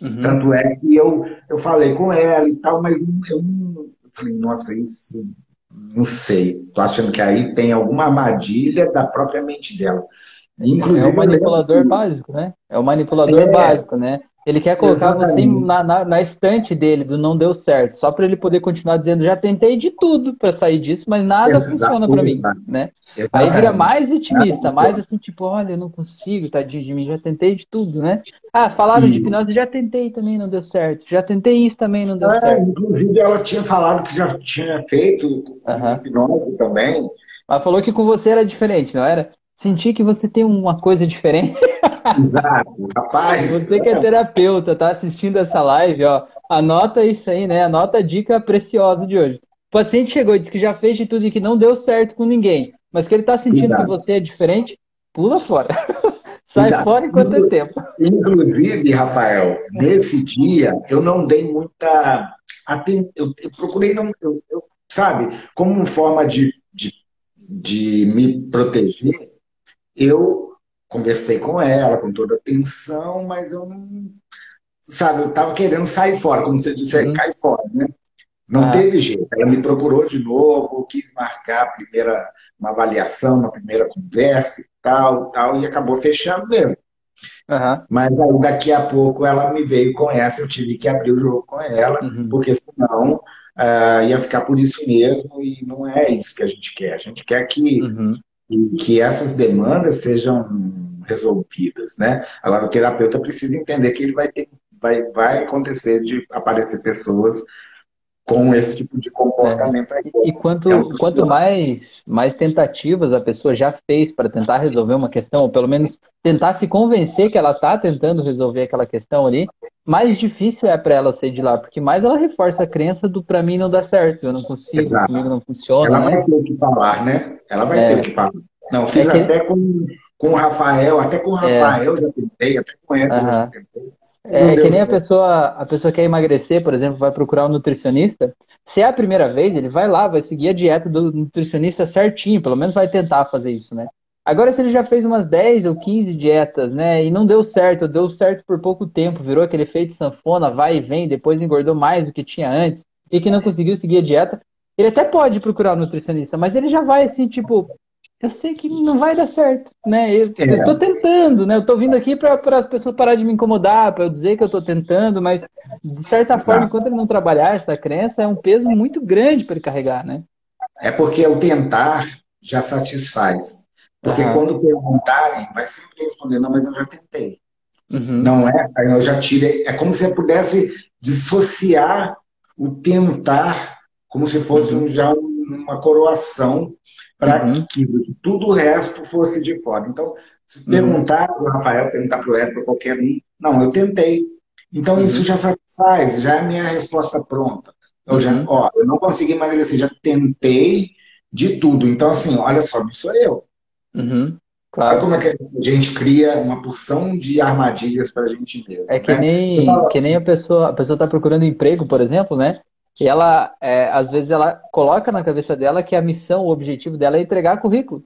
Uhum. Tanto é que eu, eu falei com ela e tal, mas eu não. Eu falei, nossa, isso. Não sei. Tô achando que aí tem alguma armadilha da própria mente dela. Inclusive, é o manipulador básico, né? É o manipulador é, básico, né? Ele quer colocar Exatamente. você na, na, na, estante dele do não deu certo, só para ele poder continuar dizendo já tentei de tudo para sair disso, mas nada funciona para mim, né? Exatamente. Aí vira mais vitimista, mais assim tipo, olha, eu não consigo, tadinho de mim, já tentei de tudo, né? Ah, falaram isso. de hipnose, já tentei também, não deu certo. Já tentei isso também, não deu é, certo. Inclusive ela tinha falado que já tinha feito uhum. hipnose também. Mas falou que com você era diferente, não era? Senti que você tem uma coisa diferente. Exato, rapaz. Você que é terapeuta, tá assistindo essa live, ó, anota isso aí, né? Anota a dica preciosa de hoje. O paciente chegou e disse que já fez de tudo e que não deu certo com ninguém, mas que ele tá sentindo Exato. que você é diferente, pula fora. Sai Exato. fora enquanto é tempo. Inclusive, Rafael, nesse dia eu não dei muita atenção. Eu, eu, procurei não. Eu, eu, sabe, como forma de, de, de me proteger, eu conversei com ela com toda atenção, mas eu não. Sabe, eu estava querendo sair fora, como você disse, uhum. cai fora, né? Não ah. teve jeito. Ela me procurou de novo, quis marcar a primeira, uma avaliação, uma primeira conversa e tal, tal, e acabou fechando mesmo. Uhum. Mas aí daqui a pouco ela me veio com essa, eu tive que abrir o jogo com ela, uhum. porque senão uh, ia ficar por isso mesmo, e não é isso que a gente quer. A gente quer que uhum e que essas demandas sejam resolvidas, né? Agora, o terapeuta precisa entender que ele vai ter, vai, vai acontecer de aparecer pessoas com esse tipo de comportamento. É. E quanto, é quanto mais, mais tentativas a pessoa já fez para tentar resolver uma questão, ou pelo menos tentar se convencer que ela está tentando resolver aquela questão ali, mais difícil é para ela sair de lá, porque mais ela reforça a crença do para mim não dá certo, eu não consigo, Exato. comigo não funciona. Ela né? vai ter que falar, né? Ela vai é. ter que falar. Não, fiz é que... até com, com o Rafael, até com o é. Rafael já tentei, até com ele uhum. já tentei. É que nem a pessoa, a pessoa quer emagrecer, por exemplo, vai procurar um nutricionista. Se é a primeira vez, ele vai lá, vai seguir a dieta do nutricionista certinho, pelo menos vai tentar fazer isso, né? Agora, se ele já fez umas 10 ou 15 dietas, né, e não deu certo, deu certo por pouco tempo, virou aquele efeito sanfona, vai e vem, depois engordou mais do que tinha antes, e que não conseguiu seguir a dieta, ele até pode procurar um nutricionista, mas ele já vai assim, tipo, eu sei que não vai dar certo, né? Eu, é. eu tô tentando, né? Eu tô vindo aqui para as pessoas parar de me incomodar, para eu dizer que eu tô tentando, mas de certa Exato. forma, enquanto ele não trabalhar essa crença, é um peso muito grande para ele carregar, né? É porque o tentar já satisfaz. Porque uhum. quando perguntarem, vai sempre responder, não, mas eu já tentei. Uhum. Não é? Eu já tirei. É como se eu pudesse dissociar o tentar, como se fosse uhum. já uma coroação para uhum. que tudo o resto fosse de fora. Então, se perguntar para o Rafael, perguntar para o Ed, para qualquer um, não, eu tentei. Então, uhum. isso já satisfaz, já é a minha resposta pronta. Eu já, uhum. ó, eu não consegui emagrecer, já tentei de tudo. Então, assim, olha só, não sou eu. Uhum. Claro. Olha como é que a gente cria uma porção de armadilhas para a gente mesmo. É que, né? nem, que nem a pessoa a pessoa está procurando emprego, por exemplo, né? E ela, é, às vezes, ela coloca na cabeça dela que a missão, o objetivo dela é entregar currículo.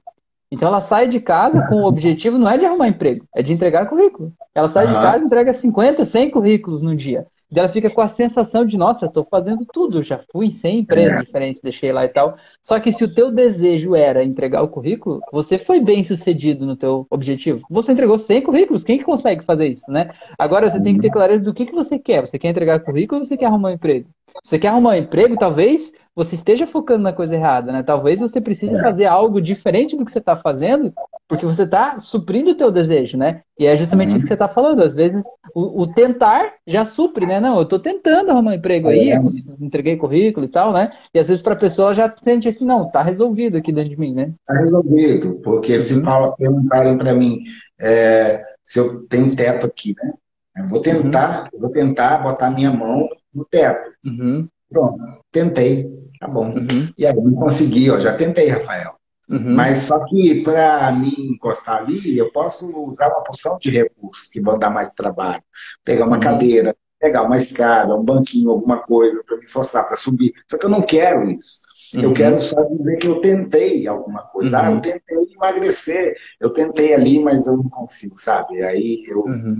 Então ela sai de casa com o objetivo não é de arrumar emprego, é de entregar currículo. Ela sai uhum. de casa e entrega 50, 100 currículos no dia. E ela fica com a sensação de, nossa, eu estou fazendo tudo, já fui em 100 empresas é. diferentes, deixei lá e tal. Só que se o teu desejo era entregar o currículo, você foi bem sucedido no teu objetivo. Você entregou 100 currículos, quem que consegue fazer isso, né? Agora você tem que ter clareza do que, que você quer. Você quer entregar currículo ou você quer arrumar um emprego? Você quer arrumar um emprego, talvez você esteja focando na coisa errada, né? Talvez você precise é. fazer algo diferente do que você está fazendo, porque você está suprindo o teu desejo, né? E é justamente uhum. isso que você está falando. Às vezes, o, o, tentar já supre, né? Não, eu estou tentando arrumar um emprego aí, é. entreguei currículo e tal, né? E às vezes para a pessoa ela já sente assim, não, tá resolvido aqui dentro de mim, né? Tá resolvido, porque uhum. se fala, perguntarem para mim é, se eu tenho teto aqui, né? Eu vou tentar, uhum. vou tentar botar minha mão no teto. Uhum. Pronto, tentei. Tá bom. Uhum. E aí, não consegui, ó, já tentei, Rafael. Uhum. Mas só que para me encostar ali, eu posso usar uma porção de recursos que vão dar mais trabalho. Pegar uma uhum. cadeira, pegar uma escada, um banquinho, alguma coisa para me esforçar, para subir. Só que eu não quero isso. Eu uhum. quero só dizer que eu tentei alguma coisa. Ah, eu uhum. tentei emagrecer, eu tentei ali, mas eu não consigo, sabe? Aí eu uhum.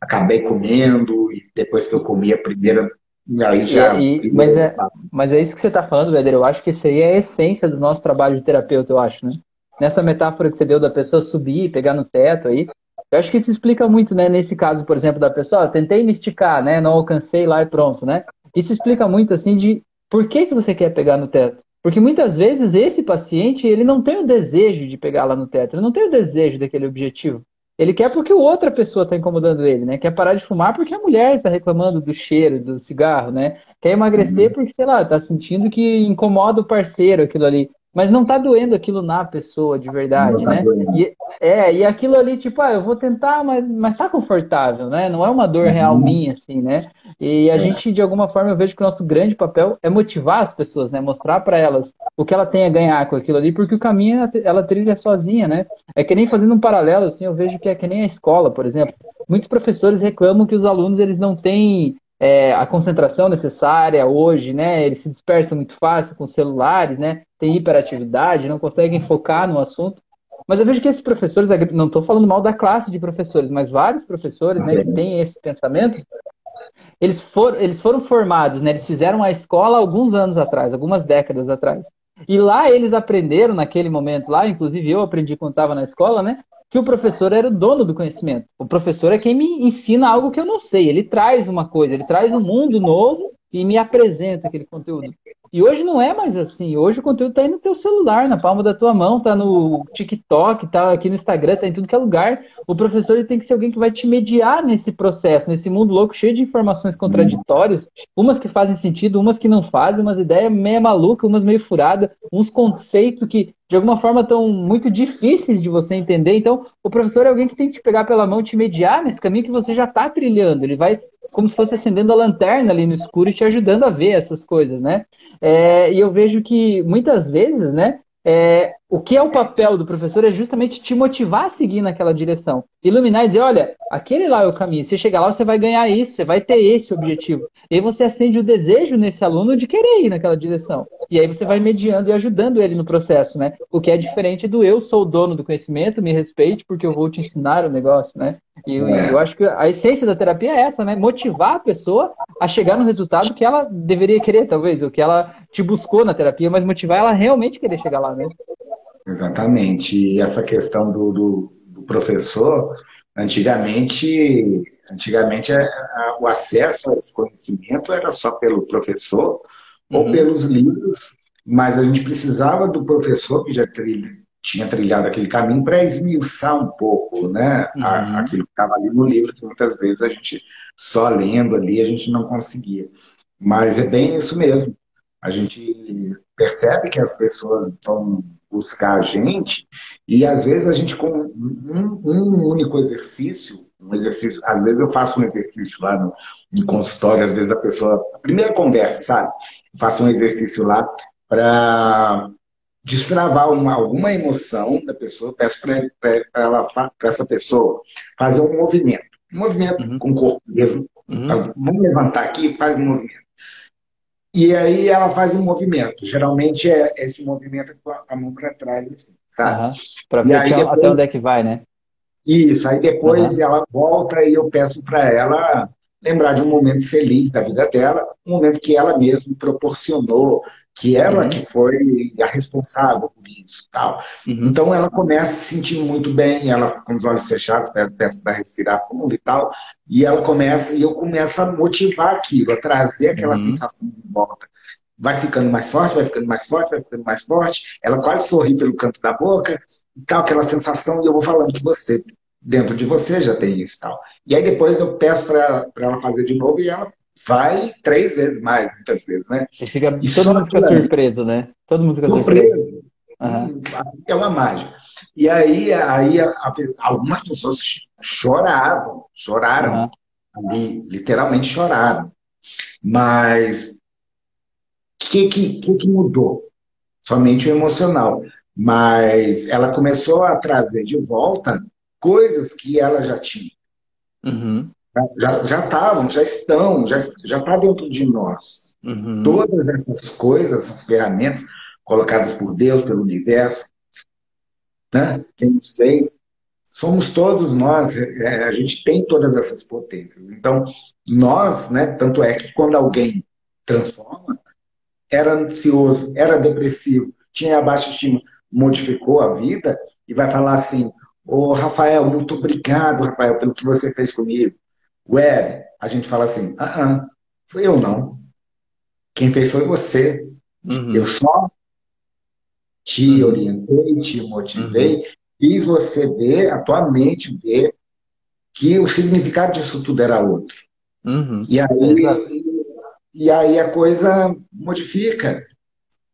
acabei comendo, e depois que eu comi a primeira Aí já, e, mas, é, mas é isso que você está falando, Véder. Eu acho que isso aí é a essência do nosso trabalho de terapeuta, eu acho, né? Nessa metáfora que você deu da pessoa subir, pegar no teto aí, eu acho que isso explica muito, né? Nesse caso, por exemplo, da pessoa, tentei me esticar, né? Não alcancei lá e pronto, né? Isso explica muito, assim, de por que, que você quer pegar no teto. Porque muitas vezes esse paciente, ele não tem o desejo de pegar lá no teto, ele não tem o desejo daquele objetivo. Ele quer porque outra pessoa está incomodando ele, né? Quer parar de fumar porque a mulher está reclamando do cheiro do cigarro, né? Quer emagrecer uhum. porque, sei lá, está sentindo que incomoda o parceiro aquilo ali. Mas não tá doendo aquilo na pessoa de verdade, tá né? E, é, e aquilo ali, tipo, ah, eu vou tentar, mas, mas tá confortável, né? Não é uma dor real uhum. minha, assim, né? E a é. gente, de alguma forma, eu vejo que o nosso grande papel é motivar as pessoas, né? Mostrar para elas o que ela tem a ganhar com aquilo ali, porque o caminho ela trilha sozinha, né? É que nem fazendo um paralelo, assim, eu vejo que é que nem a escola, por exemplo. Muitos professores reclamam que os alunos, eles não têm é, a concentração necessária hoje, né? Eles se dispersam muito fácil com celulares, né? Tem hiperatividade, não conseguem focar no assunto. Mas eu vejo que esses professores, não estou falando mal da classe de professores, mas vários professores né, que têm esse pensamento, eles, for, eles foram formados, né, eles fizeram a escola alguns anos atrás, algumas décadas atrás. E lá eles aprenderam, naquele momento lá, inclusive eu aprendi quando estava na escola, né, que o professor era o dono do conhecimento. O professor é quem me ensina algo que eu não sei. Ele traz uma coisa, ele traz um mundo novo e me apresenta aquele conteúdo. E hoje não é mais assim. Hoje o conteúdo está aí no teu celular, na palma da tua mão, está no TikTok, está aqui no Instagram, está em tudo que é lugar. O professor tem que ser alguém que vai te mediar nesse processo, nesse mundo louco, cheio de informações contraditórias, umas que fazem sentido, umas que não fazem, umas ideias meio malucas, umas meio furadas, uns conceitos que de alguma forma estão muito difíceis de você entender. Então, o professor é alguém que tem que te pegar pela mão, te mediar nesse caminho que você já está trilhando. Ele vai como se fosse acendendo a lanterna ali no escuro e te ajudando a ver essas coisas, né? É, e eu vejo que muitas vezes, né? É, o que é o papel do professor é justamente te motivar a seguir naquela direção. Iluminar e dizer, olha, aquele lá é o caminho. Se chegar lá, você vai ganhar isso, você vai ter esse objetivo. E aí você acende o desejo nesse aluno de querer ir naquela direção. E aí você vai mediando e ajudando ele no processo, né? O que é diferente do eu sou o dono do conhecimento, me respeite porque eu vou te ensinar o negócio, né? E eu, eu acho que a essência da terapia é essa, né? Motivar a pessoa a chegar no resultado que ela deveria querer, talvez, o que ela te buscou na terapia, mas motivar ela a realmente querer chegar lá, né? Exatamente. E essa questão do, do, do professor, antigamente, antigamente a, a, o acesso a esse conhecimento era só pelo professor uhum. ou pelos livros, mas a gente precisava do professor que já tinha trilhado aquele caminho para esmiuçar um pouco, né? Uhum. Aquilo que estava ali no livro, que muitas vezes a gente só lendo ali a gente não conseguia. Mas é bem isso mesmo. A gente percebe que as pessoas vão buscar a gente e às vezes a gente com um, um único exercício, um exercício, às vezes eu faço um exercício lá no, no consultório, às vezes a pessoa, a primeira conversa, sabe? Eu faço um exercício lá para destravar uma, alguma emoção da pessoa, peço para essa pessoa fazer um movimento. Um movimento uhum. com o corpo mesmo. Uhum. Vamos levantar aqui e faz um movimento. E aí ela faz um movimento. Geralmente é esse movimento com a mão para trás, assim, sabe? Uhum. Para ver aí, depois... até onde é que vai, né? Isso, aí depois ela volta e eu peço para ela lembrar de um momento feliz da vida dela, um momento que ela mesma proporcionou, que ela uhum. que foi a responsável por isso tal. Uhum. Então ela começa a se sentir muito bem, ela com os olhos fechados, peço para respirar fundo e tal, e ela começa, e eu começo a motivar aquilo, a trazer aquela uhum. sensação de volta. Vai ficando mais forte, vai ficando mais forte, vai ficando mais forte, ela quase sorri pelo canto da boca, e tal, aquela sensação, e eu vou falando que você, dentro de você já tem isso tal. E aí depois eu peço para ela fazer de novo e ela vai três vezes mais, muitas vezes, né? E fica, e todo mundo fica surpreso, né? Todo mundo fica surpreso. surpreso. Uhum. É uma mágica. E aí, aí a, a, algumas pessoas choravam, choraram uhum. ali, literalmente choraram. Mas o que, que, que, que mudou? Somente o emocional. Mas ela começou a trazer de volta coisas que ela já tinha. Uhum. Já, já estavam, já estão, já está dentro de nós. Uhum. Todas essas coisas, essas ferramentas colocadas por Deus, pelo universo, né? quem nos fez, somos todos nós, é, a gente tem todas essas potências. Então, nós, né, tanto é que quando alguém transforma, era ansioso, era depressivo, tinha baixa estima, modificou a vida e vai falar assim: Ô Rafael, muito obrigado, Rafael, pelo que você fez comigo. Web, a gente fala assim, ah, ah foi eu não. Quem fez foi você. Uhum. Eu só te uhum. orientei, te motivei, uhum. fiz você ver, a tua mente ver que o significado disso tudo era outro. Uhum. E, aí, e aí a coisa modifica.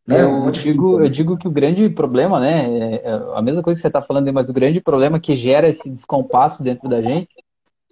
Né? Eu, digo, eu digo que o grande problema, né? É, é a mesma coisa que você está falando, mas o grande problema que gera esse descompasso dentro da gente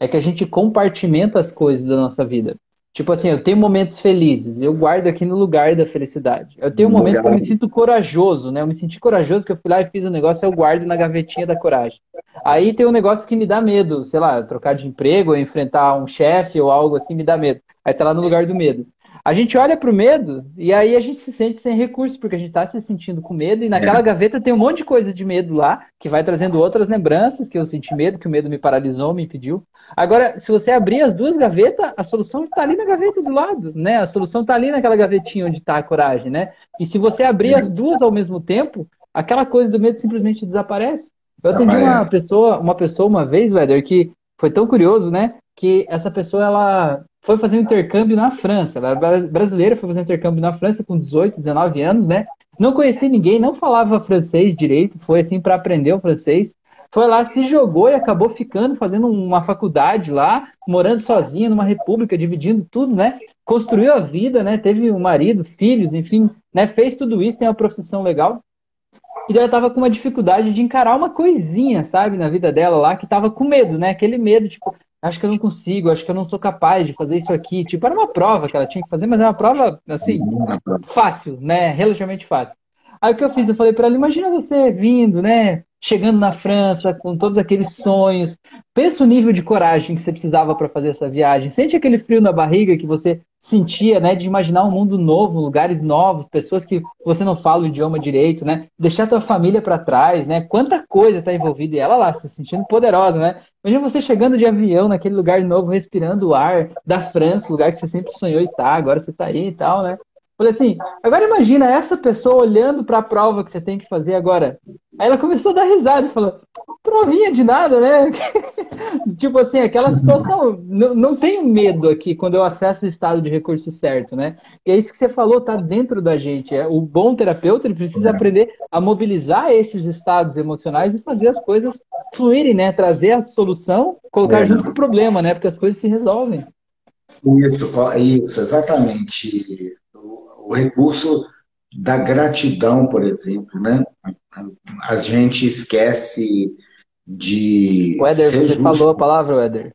é que a gente compartimenta as coisas da nossa vida. Tipo assim, eu tenho momentos felizes, eu guardo aqui no lugar da felicidade. Eu tenho momentos que eu me sinto corajoso, né? Eu me senti corajoso que eu fui lá e fiz um negócio, eu guardo na gavetinha da coragem. Aí tem um negócio que me dá medo, sei lá, trocar de emprego, ou enfrentar um chefe ou algo assim, me dá medo. Aí tá lá no lugar do medo. A gente olha pro medo e aí a gente se sente sem recurso, porque a gente tá se sentindo com medo e naquela é. gaveta tem um monte de coisa de medo lá, que vai trazendo outras lembranças, que eu senti medo, que o medo me paralisou, me impediu. Agora, se você abrir as duas gavetas, a solução está ali na gaveta do lado, né? A solução está ali naquela gavetinha onde está a coragem, né? E se você abrir as duas ao mesmo tempo, aquela coisa do medo simplesmente desaparece. Eu atendi uma pessoa, uma pessoa uma vez, Weder, que foi tão curioso, né? Que essa pessoa ela foi fazer um intercâmbio na França. Ela era brasileira, foi fazer um intercâmbio na França com 18, 19 anos, né? Não conhecia ninguém, não falava francês direito, foi assim para aprender o francês. Foi lá, se jogou e acabou ficando, fazendo uma faculdade lá, morando sozinha numa república, dividindo tudo, né? Construiu a vida, né? Teve um marido, filhos, enfim, né? Fez tudo isso, tem uma profissão legal. E ela tava com uma dificuldade de encarar uma coisinha, sabe, na vida dela lá, que tava com medo, né? Aquele medo, tipo, acho que eu não consigo, acho que eu não sou capaz de fazer isso aqui. Tipo, era uma prova que ela tinha que fazer, mas é uma prova, assim, fácil, né? Relativamente fácil. Aí o que eu fiz? Eu falei para ela, imagina você vindo, né? Chegando na França com todos aqueles sonhos. Pensa o nível de coragem que você precisava para fazer essa viagem. Sente aquele frio na barriga que você sentia, né? De imaginar um mundo novo, lugares novos, pessoas que você não fala o idioma direito, né? Deixar tua família para trás, né? Quanta coisa está envolvida e ela lá se sentindo poderosa, né? Imagina você chegando de avião naquele lugar novo, respirando o ar da França, lugar que você sempre sonhou e tá, agora você tá aí e tal, né? Falei assim, agora imagina essa pessoa olhando para a prova que você tem que fazer agora. Aí ela começou a dar risada e falou: provinha de nada, né? tipo assim, aquela situação. Não, não tenho medo aqui quando eu acesso o estado de recurso certo, né? E é isso que você falou, tá dentro da gente. É, o bom terapeuta ele precisa aprender a mobilizar esses estados emocionais e fazer as coisas fluírem, né? Trazer a solução, colocar é. junto com o problema, né? Porque as coisas se resolvem. Isso, isso, exatamente. O, recurso da gratidão, por exemplo, né? A gente esquece de. O Éder, você justo. falou a palavra, Éder.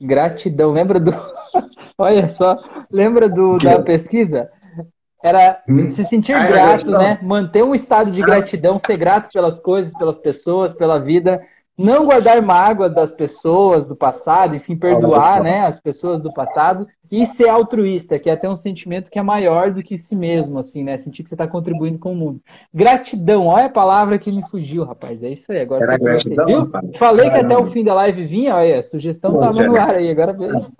Gratidão. Lembra do. Olha só, lembra do, da pesquisa? Era hum? se sentir ah, é grato, né? Manter um estado de gratidão, ser grato pelas coisas, pelas pessoas, pela vida não guardar mágoa das pessoas do passado, enfim, perdoar né, as pessoas do passado e ser altruísta, que é ter um sentimento que é maior do que si mesmo, assim, né? Sentir que você está contribuindo com o mundo. Gratidão, olha a palavra que me fugiu, rapaz. É isso aí. Agora Era gratidão, viu? Falei que até o fim da live vinha, olha, a sugestão estava no ar aí, agora veja.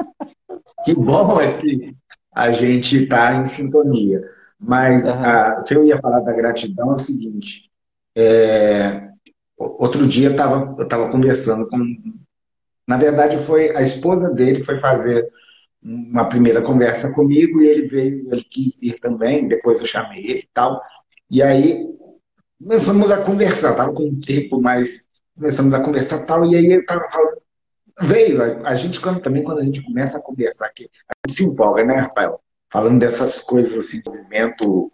Que bom é que a gente está em sintonia. Mas uhum. a, o que eu ia falar da gratidão é o seguinte: é, Outro dia eu tava, eu tava conversando com. Na verdade, foi a esposa dele foi fazer uma primeira conversa comigo e ele veio, ele quis vir também, depois eu chamei ele e tal. E aí começamos a conversar, tava com um tempo, mas começamos a conversar tal, e aí eu tava falando. Veio, a, a gente quando, também quando a gente começa a conversar aqui, a gente se empolga, né, Rafael? Falando dessas coisas assim, movimento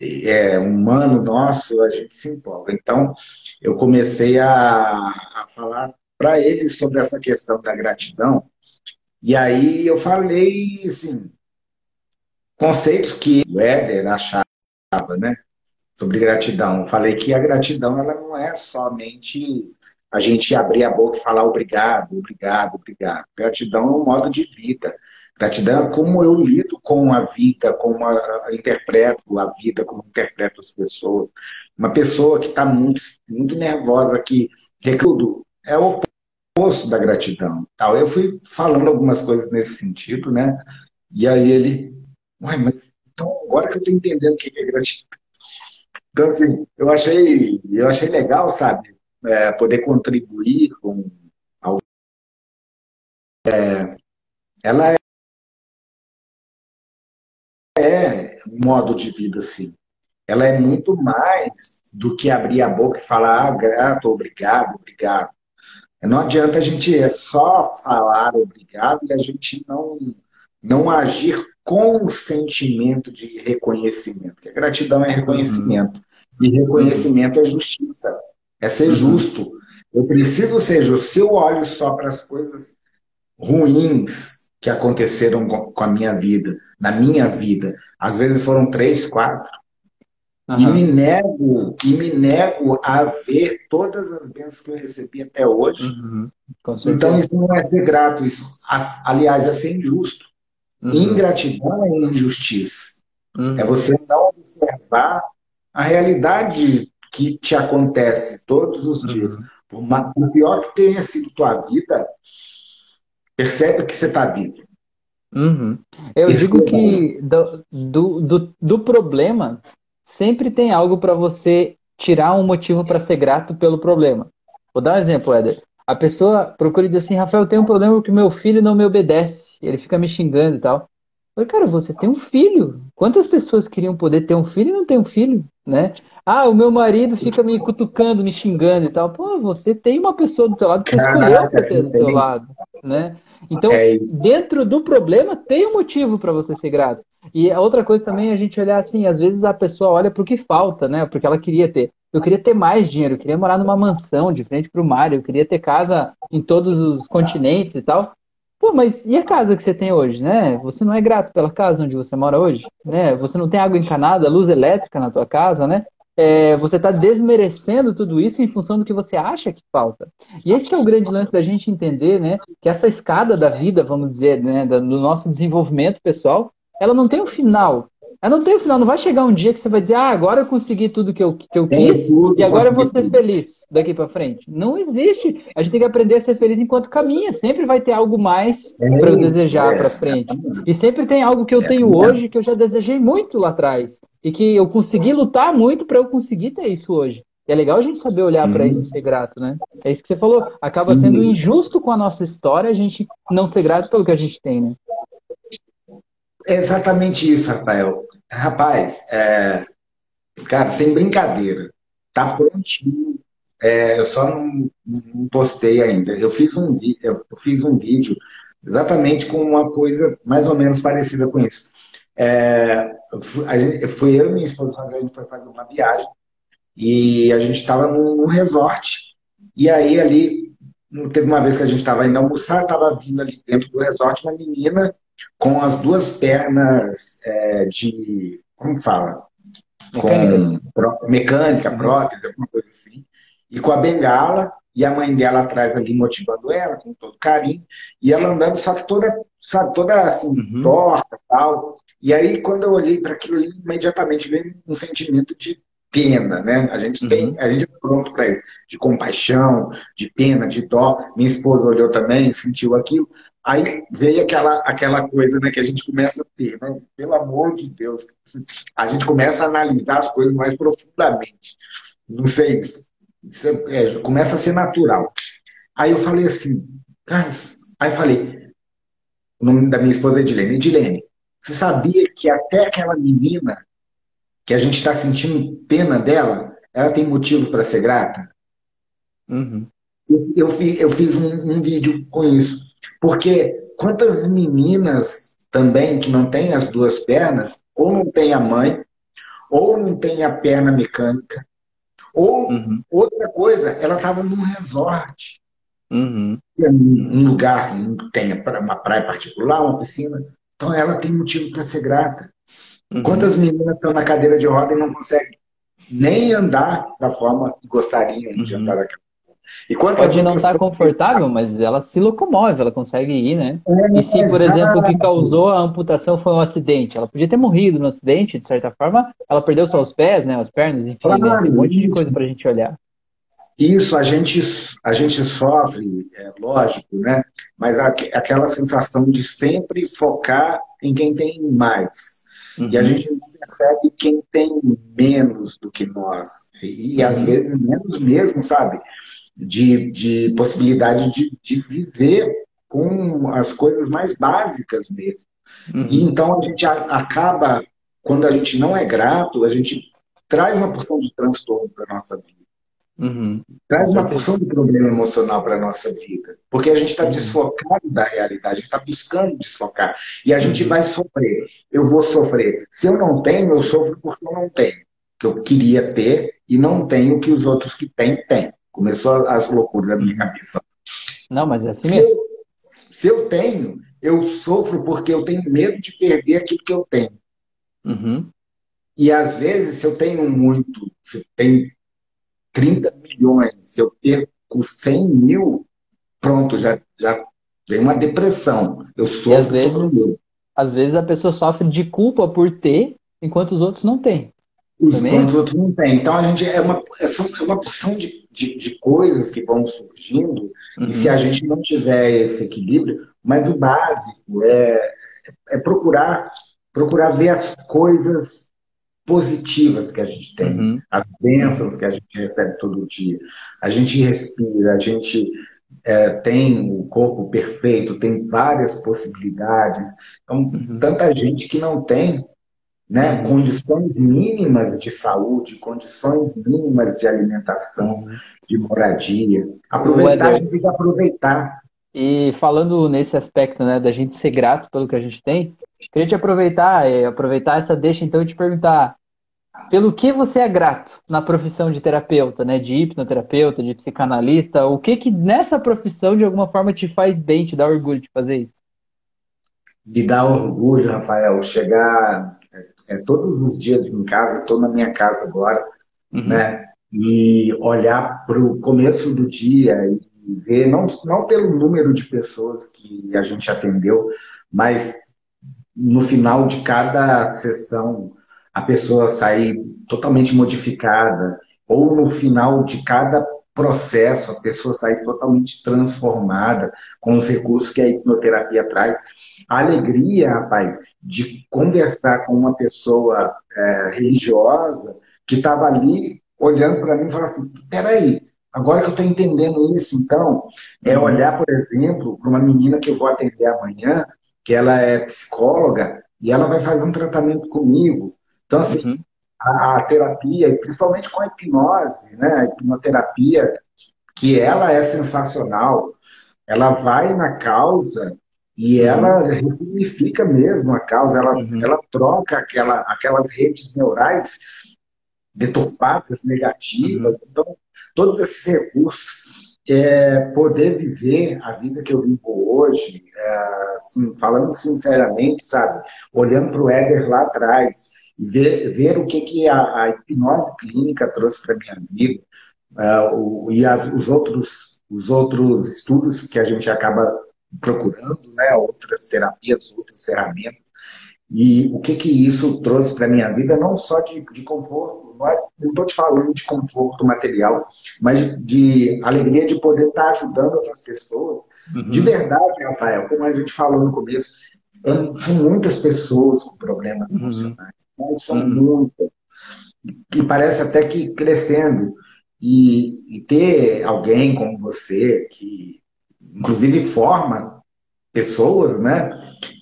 é, humano nosso, a gente se empolga. Então, eu comecei a, a falar para ele sobre essa questão da gratidão, e aí eu falei, assim, conceitos que o Éder achava, né, sobre gratidão. Eu falei que a gratidão, ela não é somente a gente abrir a boca e falar obrigado, obrigado, obrigado. Gratidão é um modo de vida. Gratidão é como eu lido com a vida, como a, interpreto a vida, como interpreto as pessoas. Uma pessoa que está muito, muito nervosa, que recludo, é o oposto da gratidão. Tal. Eu fui falando algumas coisas nesse sentido, né? E aí ele, uai, mas então agora que eu estou entendendo o que é gratidão. Então, assim, eu achei, eu achei legal, sabe? É, poder contribuir com algo. É, ela é é um modo de vida assim. Ela é muito mais do que abrir a boca e falar, ah, grato, obrigado, obrigado. Não adianta a gente só falar obrigado e a gente não, não agir com o sentimento de reconhecimento. Porque gratidão é reconhecimento. Uhum. E reconhecimento é justiça. É ser uhum. justo. Eu preciso ser justo. Se eu olho só para as coisas ruins que aconteceram com a minha vida, na minha vida. Às vezes foram três, quatro. Uhum. E me nego, e me nego a ver todas as bênçãos que eu recebi até hoje. Uhum. Então isso não é ser grato, isso, aliás, é ser injusto. Uhum. Ingratidão é injustiça. Uhum. É você não observar a realidade que te acontece todos os dias. Uhum. Por, por pior que tenha sido tua vida, percebe que você está vivo. Uhum. Eu Isso digo que do, do, do, do, problema sempre tem algo para você tirar um motivo para ser grato pelo problema. Vou dar um exemplo, Éder. A pessoa procura dizer assim, Rafael, eu tenho um problema porque meu filho não me obedece. Ele fica me xingando e tal. Falei, cara, você tem um filho. Quantas pessoas queriam poder ter um filho e não tem um filho, né? Ah, o meu marido fica me cutucando, me xingando e tal. Pô, você tem uma pessoa do teu lado que escolheu para ser do teu lado, né? Então, é dentro do problema, tem um motivo para você ser grato. E a outra coisa também é a gente olhar assim, às vezes a pessoa olha para o que falta, né? Porque ela queria ter. Eu queria ter mais dinheiro, eu queria morar numa mansão de frente para o mar, eu queria ter casa em todos os continentes e tal. Pô, mas e a casa que você tem hoje, né? Você não é grato pela casa onde você mora hoje, né? Você não tem água encanada, luz elétrica na tua casa, né? é, você está desmerecendo tudo isso em função do que você acha que falta. E esse é o grande lance da gente entender, né? Que essa escada da vida, vamos dizer, né, do nosso desenvolvimento pessoal, ela não tem um final. Ela não tem um final. Não vai chegar um dia que você vai dizer, ah, agora eu consegui tudo que eu, que eu quis tudo, e agora eu vou ser feliz daqui para frente. Não existe. A gente tem que aprender a ser feliz enquanto caminha. Sempre vai ter algo mais é para eu desejar é, para frente. E sempre tem algo que eu é, tenho hoje que eu já desejei muito lá atrás e que eu consegui lutar muito para eu conseguir ter isso hoje. E é legal a gente saber olhar para isso e ser grato, né? É isso que você falou. Acaba sendo injusto com a nossa história a gente não ser grato pelo que a gente tem, né? É exatamente isso, Rafael. Rapaz, é... cara, sem brincadeira, tá prontinho. É, eu só não, não, postei ainda. Eu fiz um eu fiz um vídeo exatamente com uma coisa mais ou menos parecida com isso. É, foi eu e minha esposa, a gente foi fazer uma viagem e a gente estava num, resort. E aí ali, teve uma vez que a gente estava indo almoçar, estava vindo ali dentro do resort uma menina com as duas pernas é, de, como fala? Mecânica. Com mecânica, uhum. prótese, alguma coisa assim. E com a bengala, e a mãe dela atrás ali motivando ela, com todo carinho, e ela andando, só que toda, sabe, toda assim, uhum. torta tal. E aí, quando eu olhei para aquilo, imediatamente veio um sentimento de pena, né? A gente tem, uhum. a gente é pronto para isso, de compaixão, de pena, de dó. Minha esposa olhou também, sentiu aquilo. Aí veio aquela, aquela coisa né, que a gente começa a ter, né? Pelo amor de Deus, a gente começa a analisar as coisas mais profundamente. Não sei, isso, isso é, começa a ser natural. Aí eu falei assim, aí eu falei, o nome da minha esposa é Edilene. Edilene, você sabia que até aquela menina que a gente está sentindo pena dela, ela tem motivo para ser grata? Uhum. Eu, eu, eu, fiz um, um vídeo com isso. Porque quantas meninas também que não têm as duas pernas, ou não tem a mãe, ou não tem a perna mecânica, ou uhum. outra coisa, ela estava num resort. Uhum. Um lugar que tem uma praia particular, uma piscina. Então ela tem motivo para ser grata. Uhum. Quantas meninas estão na cadeira de roda e não conseguem nem andar da forma que gostariam de uhum. andar daquela e Pode não estar tá confortável, mas ela se locomove, ela consegue ir, né? É, e se, por exemplo, o que causou a amputação foi um acidente, ela podia ter morrido no acidente, de certa forma, ela perdeu só os pés, né? As pernas, enfim, claro, né? tem um monte de coisa para a gente olhar. Isso, a gente, a gente sofre, é lógico, né? Mas aquela sensação de sempre focar em quem tem mais. Uhum. E a uhum. gente não percebe quem tem menos do que nós. E, e às uhum. vezes menos mesmo, sabe? De, de possibilidade de, de viver com as coisas mais básicas mesmo. Uhum. E então a gente acaba, quando a gente não é grato, a gente traz uma porção de transtorno para a nossa vida. Uhum. Traz uma porção de problema emocional para a nossa vida. Porque a gente está uhum. desfocado da realidade, a gente está buscando desfocar. E a gente uhum. vai sofrer. Eu vou sofrer. Se eu não tenho, eu sofro porque eu não tenho. Que eu queria ter e não tenho o que os outros que têm, têm. Começou as loucuras da minha cabeça. Não, mas é assim se mesmo. Eu, se eu tenho, eu sofro porque eu tenho medo de perder aquilo que eu tenho. Uhum. E às vezes, se eu tenho muito, se eu tenho 30 milhões, se eu perco 100 mil, pronto, já, já vem uma depressão. Eu sofro, e às vezes, às vezes a pessoa sofre de culpa por ter, enquanto os outros não têm. Os, outros não têm. Então a gente é uma, é uma porção de de, de coisas que vão surgindo, uhum. e se a gente não tiver esse equilíbrio, mas o básico é, é procurar, procurar ver as coisas positivas que a gente tem, uhum. as bênçãos que a gente recebe todo dia. A gente respira, a gente é, tem o corpo perfeito, tem várias possibilidades. Então, uhum. tanta gente que não tem né? condições mínimas de saúde, condições mínimas de alimentação, de moradia. Aproveitar, tem que aproveitar. E falando nesse aspecto né, da gente ser grato pelo que a gente tem, queria te aproveitar, é, aproveitar essa deixa então e te perguntar pelo que você é grato na profissão de terapeuta, né, de hipnoterapeuta, de psicanalista, o que que nessa profissão de alguma forma te faz bem, te dá orgulho de fazer isso? Me dá orgulho, Rafael, chegar é, todos os dias em casa, estou na minha casa agora, uhum. né? E olhar para o começo do dia e ver, não, não pelo número de pessoas que a gente atendeu, mas no final de cada sessão a pessoa sair totalmente modificada, ou no final de cada processo a pessoa sair totalmente transformada com os recursos que a hipnoterapia traz a alegria, rapaz, de conversar com uma pessoa é, religiosa que estava ali olhando para mim e falando assim: peraí, agora que eu estou entendendo isso, então, é uhum. olhar, por exemplo, para uma menina que eu vou atender amanhã, que ela é psicóloga, e ela vai fazer um tratamento comigo. Então, assim, uhum. A, a, terapia, principalmente com a hipnose, né, a hipnoterapia, que ela é sensacional, ela vai na causa e uhum. ela ressignifica mesmo a causa, ela, uhum. ela troca aquela, aquelas redes neurais deturpadas, negativas. Uhum. Então, todos esses recursos, é, poder viver a vida que eu vivo hoje, é, assim, falando sinceramente, sabe, olhando para o Éder lá atrás, ver, ver o que, que a, a hipnose clínica trouxe para minha vida, é, o, e as, os, outros, os outros estudos que a gente acaba procurando, né, outras terapias, outras ferramentas, e o que que isso trouxe para minha vida, não só de, de conforto, não estou te falando de conforto material, mas de alegria de poder estar tá ajudando outras pessoas. Uhum. De verdade, Rafael, como a gente falou no começo, são muitas pessoas com problemas uhum. Emocionais, são uhum. muitas, que parece até que crescendo. E, e ter alguém como você, que inclusive forma pessoas, né,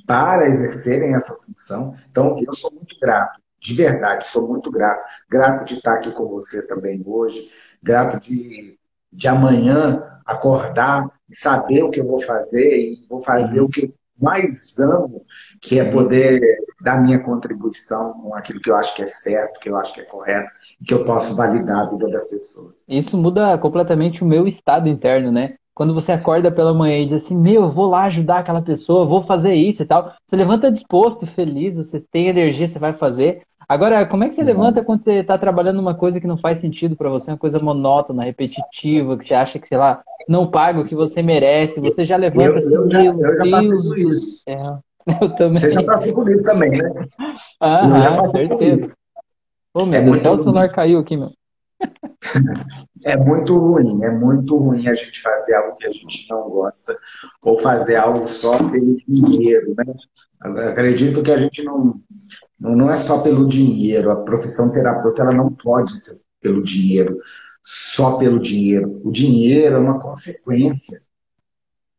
para exercerem essa função. Então, eu sou muito grato, de verdade, sou muito grato. Grato de estar aqui com você também hoje, grato de, de amanhã acordar e saber o que eu vou fazer e vou fazer uhum. o que eu mais amo, que é poder dar minha contribuição com aquilo que eu acho que é certo, que eu acho que é correto, e que eu posso validar a vida das pessoas. Isso muda completamente o meu estado interno, né? quando você acorda pela manhã e diz assim, meu, eu vou lá ajudar aquela pessoa, vou fazer isso e tal, você levanta disposto, feliz, você tem energia, você vai fazer. Agora, como é que você levanta quando você está trabalhando numa coisa que não faz sentido para você, uma coisa monótona, repetitiva, que você acha que, sei lá, não paga o que você merece, você já levanta eu, assim, eu já, eu Deus do céu. Eu também. Você já passou por isso também, né? Ah, certeza. Ô, meu é Deus, até o celular caiu aqui, meu. É muito ruim, é muito ruim a gente fazer algo que a gente não gosta ou fazer algo só pelo dinheiro, né? acredito que a gente não, não é só pelo dinheiro. A profissão terapeuta ela não pode ser pelo dinheiro, só pelo dinheiro. O dinheiro é uma consequência.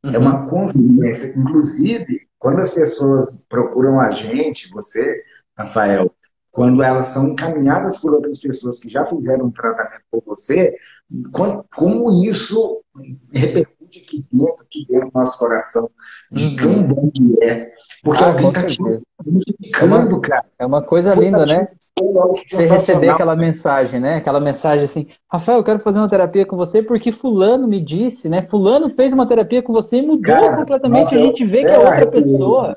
Uhum. É uma uhum. consequência. Inclusive, quando as pessoas procuram a gente, você, Rafael, quando elas são encaminhadas por outras pessoas que já fizeram um tratamento por você, como isso repercute aqui dentro, aqui dentro do nosso coração, de uhum. tão bom que é. Porque ah, alguém está te é cara. É uma coisa linda, né? Você receber aquela mensagem, né? Aquela mensagem assim, Rafael, eu quero fazer uma terapia com você porque fulano me disse, né? Fulano fez uma terapia com você e mudou cara, completamente. Nossa, a gente vê que é, é outra pessoa.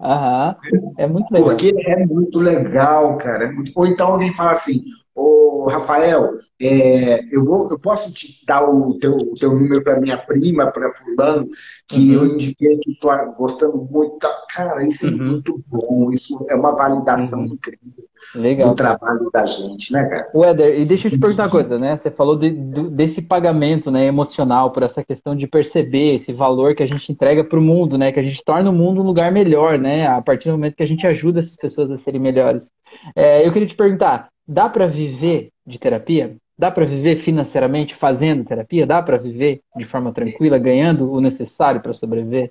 Aham, é muito legal. Porque é muito legal, cara. É muito... Ou então alguém fala assim, ô Rafael, é, eu, vou, eu posso te dar o teu, o teu número para minha prima, para fulano, que uhum. eu indiquei que estou gostando muito. Cara, isso é uhum. muito bom. Isso é uma validação uhum. incrível Legal. do trabalho da gente, né, cara? O Éder, e deixa eu te perguntar uma coisa, né? Você falou de, do, desse pagamento né, emocional, por essa questão de perceber esse valor que a gente entrega para o mundo, né? Que a gente torna o mundo um lugar melhor, né? A partir do momento que a gente ajuda essas pessoas a serem melhores. É, eu queria te perguntar, dá para viver de terapia? Dá para viver financeiramente fazendo terapia? Dá para viver de forma tranquila, ganhando o necessário para sobreviver?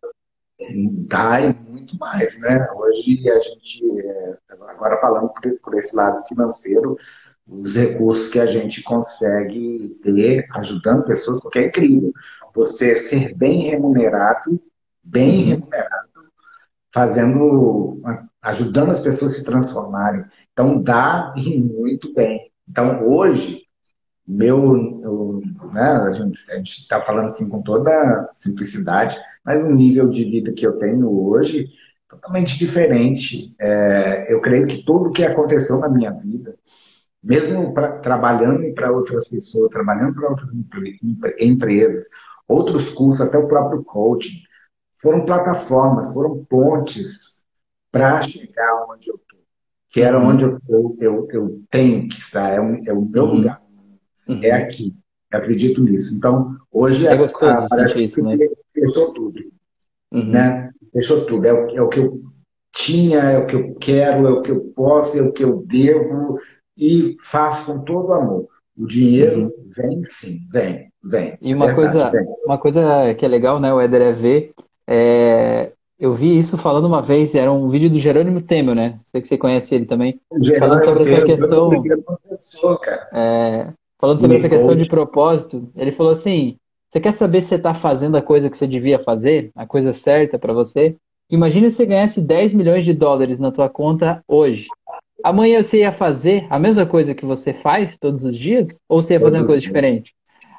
Dá e muito mais, né? Hoje a gente, é, agora falando por, esse lado financeiro, os recursos que a gente consegue ter ajudando pessoas, porque é incrível. Você ser bem remunerado, bem remunerado, fazendo, ajudando as pessoas a se transformarem. Então dá e muito bem. Então hoje, meu, eu, né, a gente está falando assim com toda simplicidade, mas o nível de vida que eu tenho hoje totalmente diferente. É, eu creio que tudo o que aconteceu na minha vida, mesmo pra, trabalhando para outras pessoas, trabalhando para outras empresas, outros cursos, até o próprio coaching, foram plataformas, foram pontes para chegar onde eu estou, que era uhum. onde eu, eu, eu, eu, tenho que estar, é, o, é o meu uhum. lugar, uhum. é aqui. Eu acredito nisso. Então, hoje é a, parece isso, que né? fechou tudo. Uhum. Né? Fechou tudo. É o, é o que eu tinha, é o que eu quero, é o que eu posso, é o que eu devo e faço com todo amor. O dinheiro vem sim, vem, vem. E uma Verdade, coisa, vem. uma coisa que é legal, né, o Éder, é ver. É, eu vi isso falando uma vez, era um vídeo do Jerônimo Temel, né? Sei que você conhece ele também. falando sobre essa questão. É, falando sobre essa questão de propósito, ele falou assim: você quer saber se você está fazendo a coisa que você devia fazer, a coisa certa para você? Imagina se você ganhasse 10 milhões de dólares na tua conta hoje. Amanhã você ia fazer a mesma coisa que você faz todos os dias? Ou você ia fazer uma coisa diferente?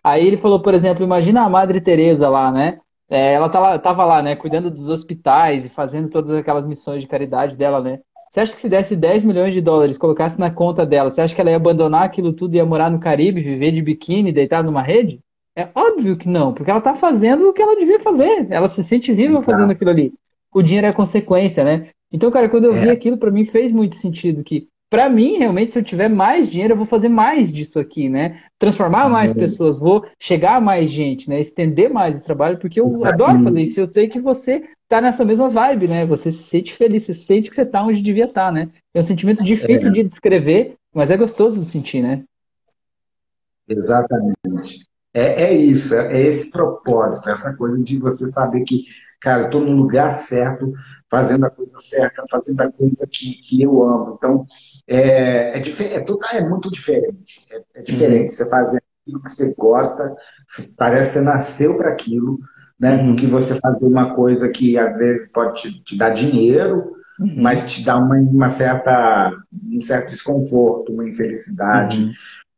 Aí ele falou, por exemplo, imagina a Madre Teresa lá, né? É, ela tava, tava lá, né, cuidando dos hospitais e fazendo todas aquelas missões de caridade dela, né? Você acha que se desse 10 milhões de dólares, colocasse na conta dela, você acha que ela ia abandonar aquilo tudo e ia morar no Caribe, viver de biquíni, deitar numa rede? É óbvio que não, porque ela tá fazendo o que ela devia fazer. Ela se sente viva fazendo aquilo ali. O dinheiro é consequência, né? Então, cara, quando eu vi é. aquilo, para mim fez muito sentido que para mim, realmente, se eu tiver mais dinheiro, eu vou fazer mais disso aqui, né? Transformar mais uhum. pessoas, vou chegar a mais gente, né? Estender mais o trabalho, porque eu Exatamente. adoro fazer isso. Eu sei que você tá nessa mesma vibe, né? Você se sente feliz, você sente que você tá onde devia estar, tá, né? É um sentimento difícil é. de descrever, mas é gostoso de sentir, né? Exatamente. É, é isso, é, é esse propósito, essa coisa de você saber que cara, estou no lugar certo, fazendo a coisa certa, fazendo a coisa que, que eu amo. Então, é, é, é, tudo, é muito diferente. É, é diferente uhum. você fazer aquilo que você gosta, parece que você nasceu para aquilo, né? Uhum. Que você fazer uma coisa que às vezes pode te, te dar dinheiro, uhum. mas te dá uma, uma, certa, um certo desconforto, uma infelicidade.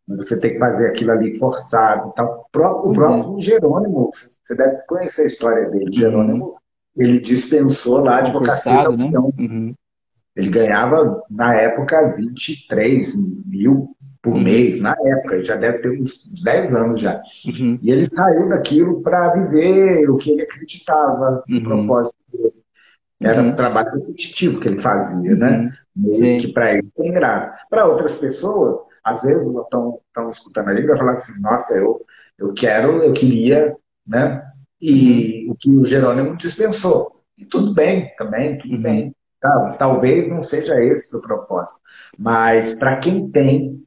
Uhum. Você tem que fazer aquilo ali forçado. Então, o próprio, o próprio é. Jerônimo, você deve conhecer a história dele. Uhum. Jerônimo, ele dispensou lá a advocacia da Né? Ele ganhava, na época, 23 mil por uhum. mês, na época, já deve ter uns 10 anos já. Uhum. E ele saiu daquilo para viver o que ele acreditava no uhum. propósito dele. Era um uhum. trabalho repetitivo que ele fazia, né? Uhum. Meio que para ele tem graça. Para outras pessoas, às vezes estão escutando ali e vai falar assim, nossa, eu, eu quero, eu queria, né? E uhum. o que o Jerônimo dispensou. E tudo bem também, tudo bem. Tá, talvez não seja esse o propósito. Mas para quem tem,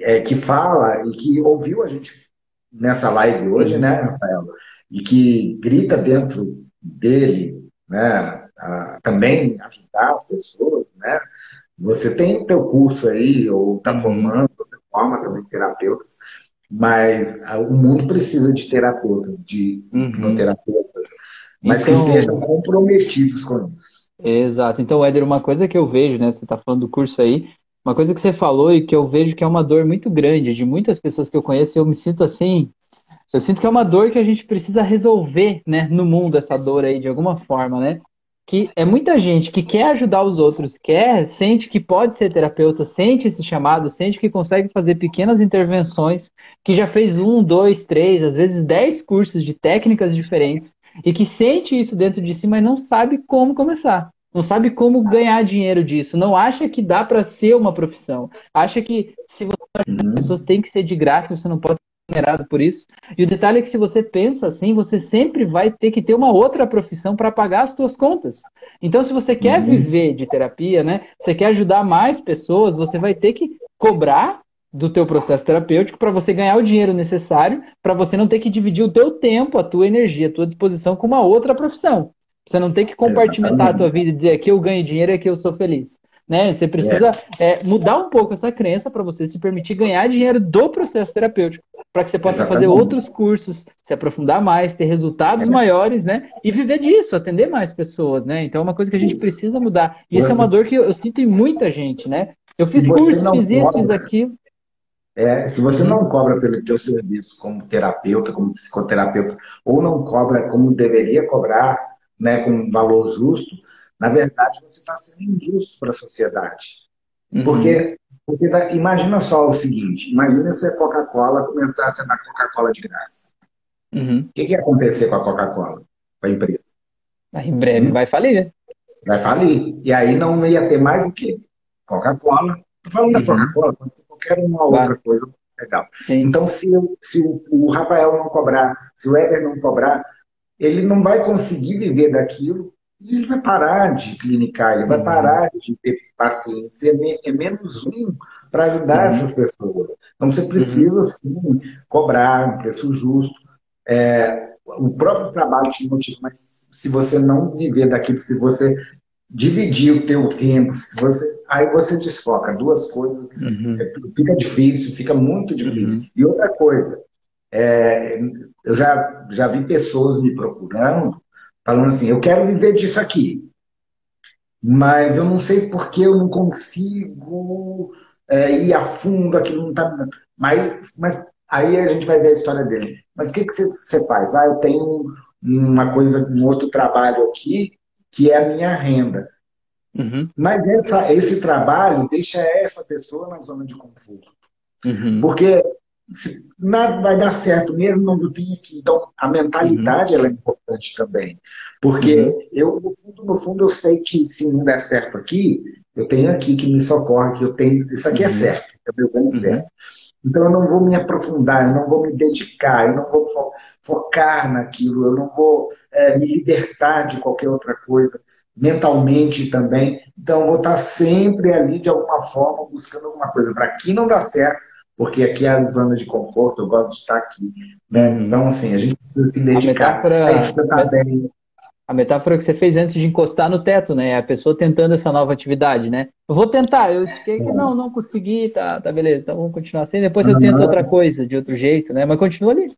é, que fala e que ouviu a gente nessa live hoje, né, Rafael? E que grita dentro dele, né? A, também ajudar as pessoas, né? Você tem o teu curso aí, ou está uhum. formando, você forma também terapeutas, mas ah, o mundo precisa de terapeutas, de uhum. hipnoterapeutas, mas então... que estejam comprometidos com isso. Exato. Então, Éder, uma coisa que eu vejo, né? Você está falando do curso aí, uma coisa que você falou e que eu vejo que é uma dor muito grande de muitas pessoas que eu conheço, eu me sinto assim. Eu sinto que é uma dor que a gente precisa resolver, né, no mundo, essa dor aí, de alguma forma, né? que é muita gente que quer ajudar os outros, quer, sente que pode ser terapeuta, sente esse chamado, sente que consegue fazer pequenas intervenções, que já fez um, dois, três, às vezes dez cursos de técnicas diferentes e que sente isso dentro de si, mas não sabe como começar. Não sabe como ganhar dinheiro disso, não acha que dá para ser uma profissão. Acha que se você ajudar uhum. pessoas tem que ser de graça, você não pode remunerado por isso. E o detalhe é que se você pensa assim, você sempre vai ter que ter uma outra profissão para pagar as suas contas. Então, se você quer uhum. viver de terapia, né, você quer ajudar mais pessoas, você vai ter que cobrar do teu processo terapêutico para você ganhar o dinheiro necessário, para você não ter que dividir o teu tempo, a tua energia, a tua disposição com uma outra profissão. Você não tem que compartimentar a tua vida e dizer aqui eu ganho dinheiro e aqui eu sou feliz. Né? Você precisa é. É, mudar um pouco essa crença para você se permitir ganhar dinheiro do processo terapêutico, para que você possa Exatamente. fazer outros cursos, se aprofundar mais, ter resultados é. maiores, né? E viver disso, atender mais pessoas, né? Então é uma coisa que a gente isso. precisa mudar. E isso é uma dor que eu, eu, sinto em muita gente, né? Eu fiz curso, fiz isso, fiz aquilo. É, se você não cobra pelo teu serviço como terapeuta, como psicoterapeuta, ou não cobra como deveria cobrar, né, com um valor justo, na verdade, você está sendo injusto para a sociedade. Uhum. Porque, porque imagina só o seguinte: imagina se a Coca-Cola começasse a dar Coca-Cola de graça. Uhum. O que, que ia acontecer com a Coca-Cola, com a empresa? Em breve uhum. vai falir, né? Vai falir. E aí não ia ter mais o quê? Coca-Cola. Falando da uhum. Coca-Cola, pode ser qualquer uma outra coisa legal. Sim. Então, se, eu, se o, o Rafael não cobrar, se o Éder não cobrar, ele não vai conseguir viver daquilo ele vai parar de clinicar, ele vai uhum. parar de ter pacientes. É, é menos um para ajudar uhum. essas pessoas. Então você precisa, uhum. sim, cobrar um preço justo. É, o próprio trabalho te motiva, mas se você não viver daquilo, se você dividir o teu tempo, se você, aí você desfoca duas coisas, uhum. é, fica difícil, fica muito difícil. Uhum. E outra coisa, é, eu já, já vi pessoas me procurando, falando assim, eu quero viver disso aqui, mas eu não sei por que eu não consigo é, ir a fundo, aquilo não está... Mas, mas aí a gente vai ver a história dele. Mas o que, que você, você faz? Ah, eu tenho uma coisa, um outro trabalho aqui, que é a minha renda. Uhum. Mas essa, esse trabalho deixa essa pessoa na zona de conforto. Uhum. Porque nada vai dar certo mesmo não tenho aqui. Então, a mentalidade uhum. ela é importante também. Porque uhum. eu, no fundo, no fundo, eu sei que se não der certo aqui, eu tenho aqui que me socorre, que eu tenho. Isso aqui é uhum. certo, é meu bem certo. Então, eu não vou me aprofundar, eu não vou me dedicar, eu não vou fo focar naquilo, eu não vou é, me libertar de qualquer outra coisa, mentalmente também. Então, eu vou estar sempre ali, de alguma forma, buscando alguma coisa. Para aqui não dá certo, porque aqui é a zona de conforto, eu gosto de estar aqui. Né? Então, assim, a gente precisa se dedicar. A metáfora, tá bem. a metáfora que você fez antes de encostar no teto, né? A pessoa tentando essa nova atividade, né? Eu vou tentar, eu fiquei que não, não consegui, tá, tá beleza, então vamos continuar assim. Depois eu tento outra coisa, de outro jeito, né? Mas continua ali.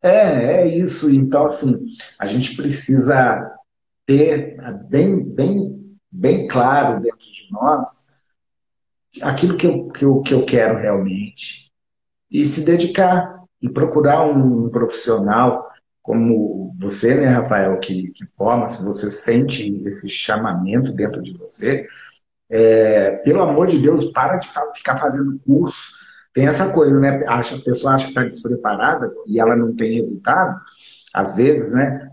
É, é isso. Então, assim, a gente precisa ter bem, bem, bem claro dentro de nós aquilo que eu, que, eu, que eu quero realmente e se dedicar e procurar um profissional como você, né, Rafael, que, que forma, se você sente esse chamamento dentro de você, é, pelo amor de Deus, para de ficar fazendo curso. Tem essa coisa, né? Acha, a pessoa acha que está despreparada e ela não tem resultado, às vezes, né?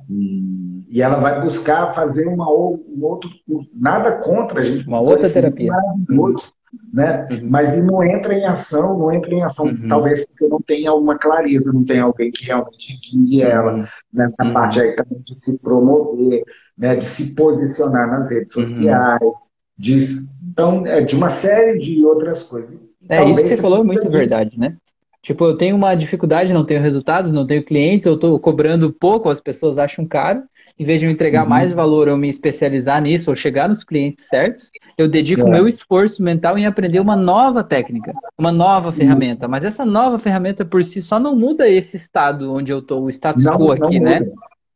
E ela vai buscar fazer uma, um outro curso. Nada contra a gente. Uma outra terapia. Maravilhoso né? Uhum. Mas não entra em ação, não entra em ação, uhum. talvez porque não tenha uma clareza, não tem alguém que realmente guie ela uhum. nessa uhum. parte aí também de se promover, né? de se posicionar nas redes uhum. sociais, de, então, é, de uma série de outras coisas. É, isso que você falou é muito verdade, né? Tipo, eu tenho uma dificuldade, não tenho resultados, não tenho clientes, eu estou cobrando pouco, as pessoas acham caro. Em vez de eu entregar uhum. mais valor ou me especializar nisso ou chegar nos clientes certos, eu dedico o é. meu esforço mental em aprender uma nova técnica, uma nova uhum. ferramenta. Mas essa nova ferramenta por si só não muda esse estado onde eu estou, o status não, quo aqui, né?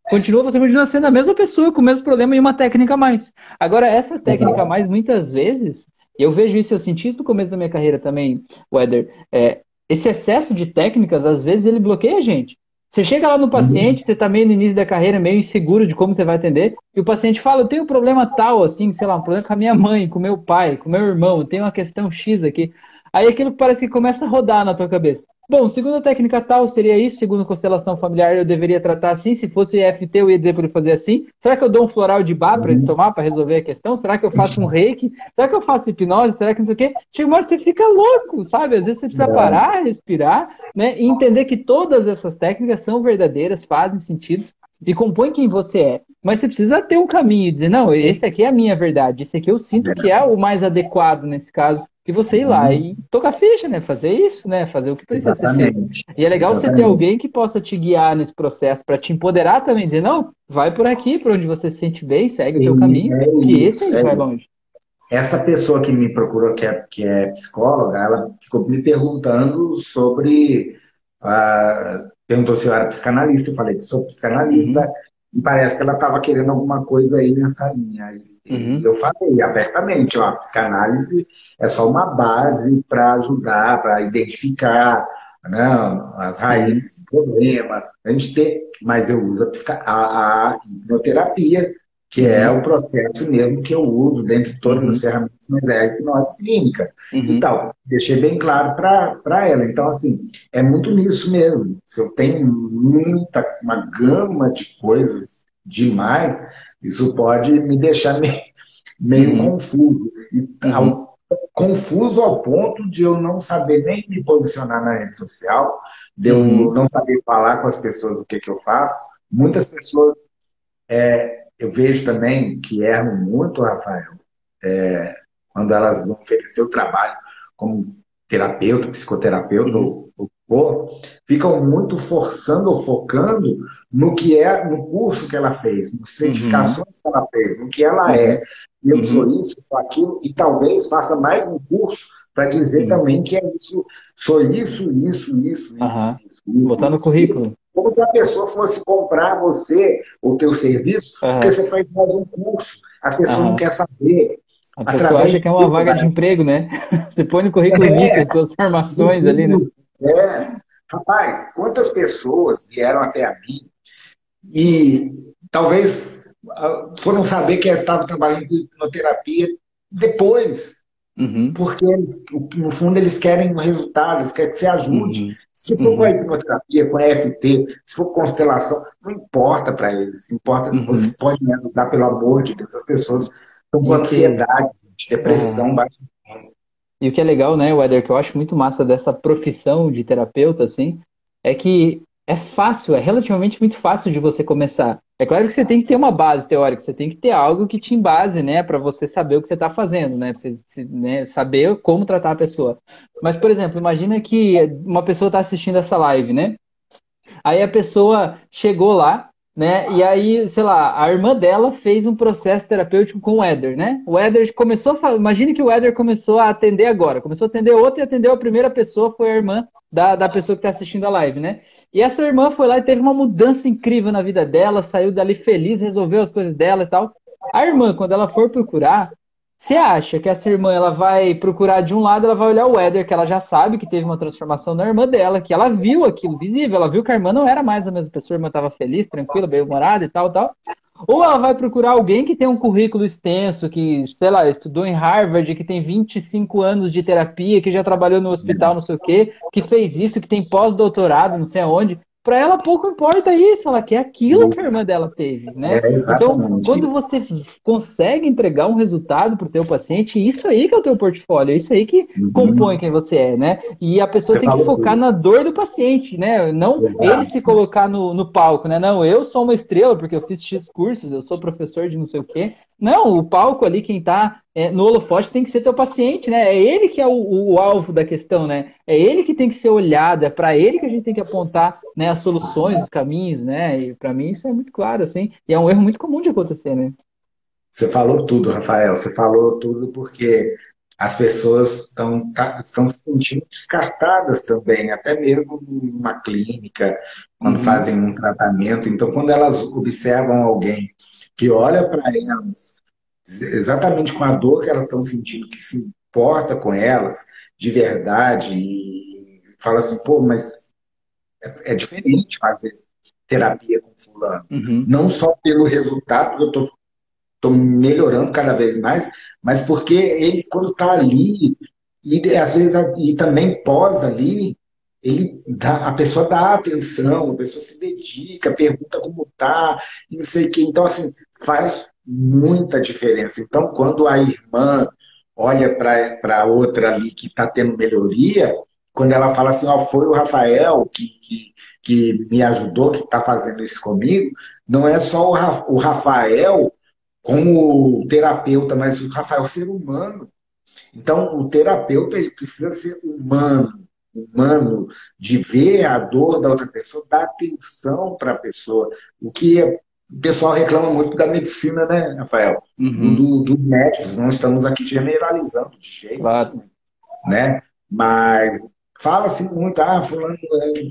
Continua, você continua sendo a mesma pessoa com o mesmo problema e uma técnica a mais. Agora, essa técnica a mais, muitas vezes, eu vejo isso, eu senti isso no começo da minha carreira também, Weather. É, esse excesso de técnicas, às vezes, ele bloqueia a gente. Você chega lá no paciente, você está meio no início da carreira, meio inseguro de como você vai atender, e o paciente fala, eu tenho um problema tal, assim, sei lá, um problema com a minha mãe, com meu pai, com meu irmão, eu tenho uma questão X aqui. Aí aquilo parece que começa a rodar na tua cabeça. Bom, segundo a técnica tal, seria isso. Segundo constelação familiar, eu deveria tratar assim. Se fosse EFT, eu ia dizer para ele fazer assim. Será que eu dou um floral de bar para ele tomar para resolver a questão? Será que eu faço um reiki? Será que eu faço hipnose? Será que não sei o quê? Chega uma hora você fica louco, sabe? Às vezes você precisa parar, respirar, né? E entender que todas essas técnicas são verdadeiras, fazem sentido e compõem quem você é. Mas você precisa ter um caminho e dizer, não, esse aqui é a minha verdade, esse aqui eu sinto que é o mais adequado nesse caso e você ir lá uhum. e tocar ficha, né? Fazer isso, né? Fazer o que precisa Exatamente. ser feito. E é legal Exatamente. você ter alguém que possa te guiar nesse processo, para te empoderar também, dizer, não, vai por aqui, por onde você se sente bem, segue Sim, o seu caminho, é que esse aí é vai longe. Essa pessoa que me procurou, que é, que é psicóloga, ela ficou me perguntando sobre. Uh, perguntou se eu era psicanalista, eu falei que sou psicanalista, uhum. e parece que ela estava querendo alguma coisa aí nessa linha. Uhum. Eu falei abertamente, ó, a psicanálise é só uma base para ajudar, para identificar né, as raízes do problema. A gente tem, mas eu uso a, a, a hipnoterapia, que é o processo mesmo que eu uso dentro de todas uhum. as ferramentas, mas é a hipnose clínica. Uhum. Então, deixei bem claro para ela. Então, assim, é muito nisso mesmo. Se eu tenho muita, uma gama de coisas demais, isso pode me deixar meio, meio uhum. confuso. Uhum. Ao, confuso ao ponto de eu não saber nem me posicionar na rede social, de eu uhum. não saber falar com as pessoas o que, que eu faço. Muitas pessoas, é, eu vejo também que erram muito, Rafael, é, quando elas vão oferecer o trabalho. como terapeuta, psicoterapeuta uhum. ou, ou ficam muito forçando ou focando no que é no curso que ela fez, nas certificações uhum. que ela fez, no que ela uhum. é. Eu uhum. sou isso, sou aquilo, e talvez faça mais um curso para dizer Sim. também que é isso, sou isso, isso, isso, uhum. isso, isso. Botar no currículo. Isso. Como se a pessoa fosse comprar você, o teu serviço, porque você faz mais um curso. A pessoa não quer saber. A pessoa acha que é uma vaga de emprego, né? Você põe no currículo é, suas formações ali, né? É. Rapaz, quantas pessoas vieram até a mim e talvez ah, foram saber que eu estava trabalhando com hipnoterapia depois. Uhum. Porque eles, no fundo eles querem um resultado, eles querem que você ajude. Uhum. Se for uhum. com a hipnoterapia, com a EFT, se for com constelação, não importa para eles. Importa que uhum. você pode me ajudar, pelo amor de Deus. As pessoas estão com ansiedade, depressão, baixa e o que é legal, né, Weder, que eu acho muito massa dessa profissão de terapeuta, assim, é que é fácil, é relativamente muito fácil de você começar. É claro que você tem que ter uma base teórica, você tem que ter algo que te embase, né, para você saber o que você está fazendo, né, pra você né, saber como tratar a pessoa. Mas, por exemplo, imagina que uma pessoa está assistindo essa live, né? Aí a pessoa chegou lá, né? E aí, sei lá, a irmã dela fez um processo terapêutico com o Éder, né? O Éder começou a imagine que o Éder começou a atender agora, começou a atender outra e atendeu a primeira pessoa, foi a irmã da, da pessoa que está assistindo a live, né? E essa irmã foi lá e teve uma mudança incrível na vida dela, saiu dali feliz, resolveu as coisas dela e tal. A irmã, quando ela for procurar, você acha que essa irmã ela vai procurar de um lado, ela vai olhar o Éder, que ela já sabe que teve uma transformação na irmã dela, que ela viu aquilo visível, ela viu que a irmã não era mais a mesma pessoa, a irmã estava feliz, tranquila, bem-humorada e tal, tal. Ou ela vai procurar alguém que tem um currículo extenso, que, sei lá, estudou em Harvard, que tem 25 anos de terapia, que já trabalhou no hospital, não sei o quê, que fez isso, que tem pós-doutorado, não sei aonde para ela pouco importa isso, ela quer aquilo isso. que a irmã dela teve, né? É, então, quando você consegue entregar um resultado para o teu paciente, isso aí que é o teu portfólio, isso aí que uhum. compõe quem você é, né? E a pessoa você tem que focar tudo. na dor do paciente, né? Não Exato. ele se colocar no, no palco, né? Não, eu sou uma estrela porque eu fiz X cursos, eu sou professor de não sei o quê. Não, o palco ali, quem está é, no holofote tem que ser teu paciente, né? É ele que é o, o, alvo da questão, né? É ele que tem que ser olhado, é para ele que a gente tem que apontar né, as soluções, os caminhos, né? E para mim isso é muito claro, assim. E é um erro muito comum de acontecer, né? Você falou tudo, Rafael. Você falou tudo porque as pessoas estão tá, estão se sentindo descartadas também, até mesmo numa clínica, quando uhum. fazem um tratamento. Então, quando elas observam alguém que olha para elas exatamente com a dor que elas estão sentindo, que se importa com elas de verdade e fala assim, pô, mas é, é diferente fazer terapia com fulano. Uhum. Não só pelo resultado, que eu tô, tô melhorando cada vez mais, mas porque ele, quando está ali, e às vezes e também pós ali, ele dá, a pessoa dá atenção, a pessoa se dedica, pergunta como tá, e não sei o que. Então, assim, faz muita diferença. Então, quando a irmã olha para outra ali que está tendo melhoria, quando ela fala assim, ó, foi o Rafael que, que, que me ajudou, que está fazendo isso comigo, não é só o Rafael como terapeuta, mas o Rafael ser humano. Então, o terapeuta ele precisa ser humano, humano, de ver a dor da outra pessoa, dar atenção para a pessoa. O que o pessoal reclama muito da medicina, né, Rafael? Uhum. Do, dos médicos, não estamos aqui generalizando de jeito claro. né? Mas fala-se muito, ah, fulano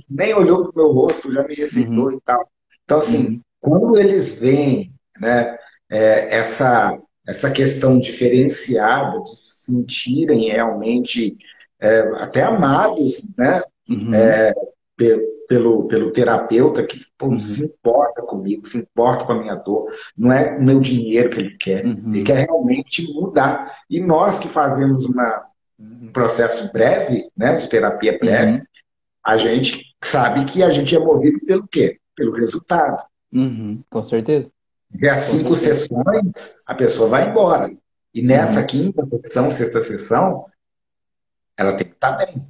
nem olhou para o meu rosto, já me receitou uhum. e tal. Então, assim, uhum. quando eles veem né, é, essa, essa questão diferenciada de se sentirem realmente é, até amados, né? Uhum. É, pelo, pelo terapeuta que pô, uhum. se importa comigo, se importa com a minha dor, não é o meu dinheiro que ele quer, uhum. ele quer realmente mudar. E nós que fazemos uma, um processo breve, né, de terapia breve, uhum. a gente sabe que a gente é movido pelo quê? Pelo resultado. Uhum. Com certeza. E as cinco sessões, a pessoa vai embora. E nessa uhum. quinta sessão, sexta sessão, ela tem que estar bem.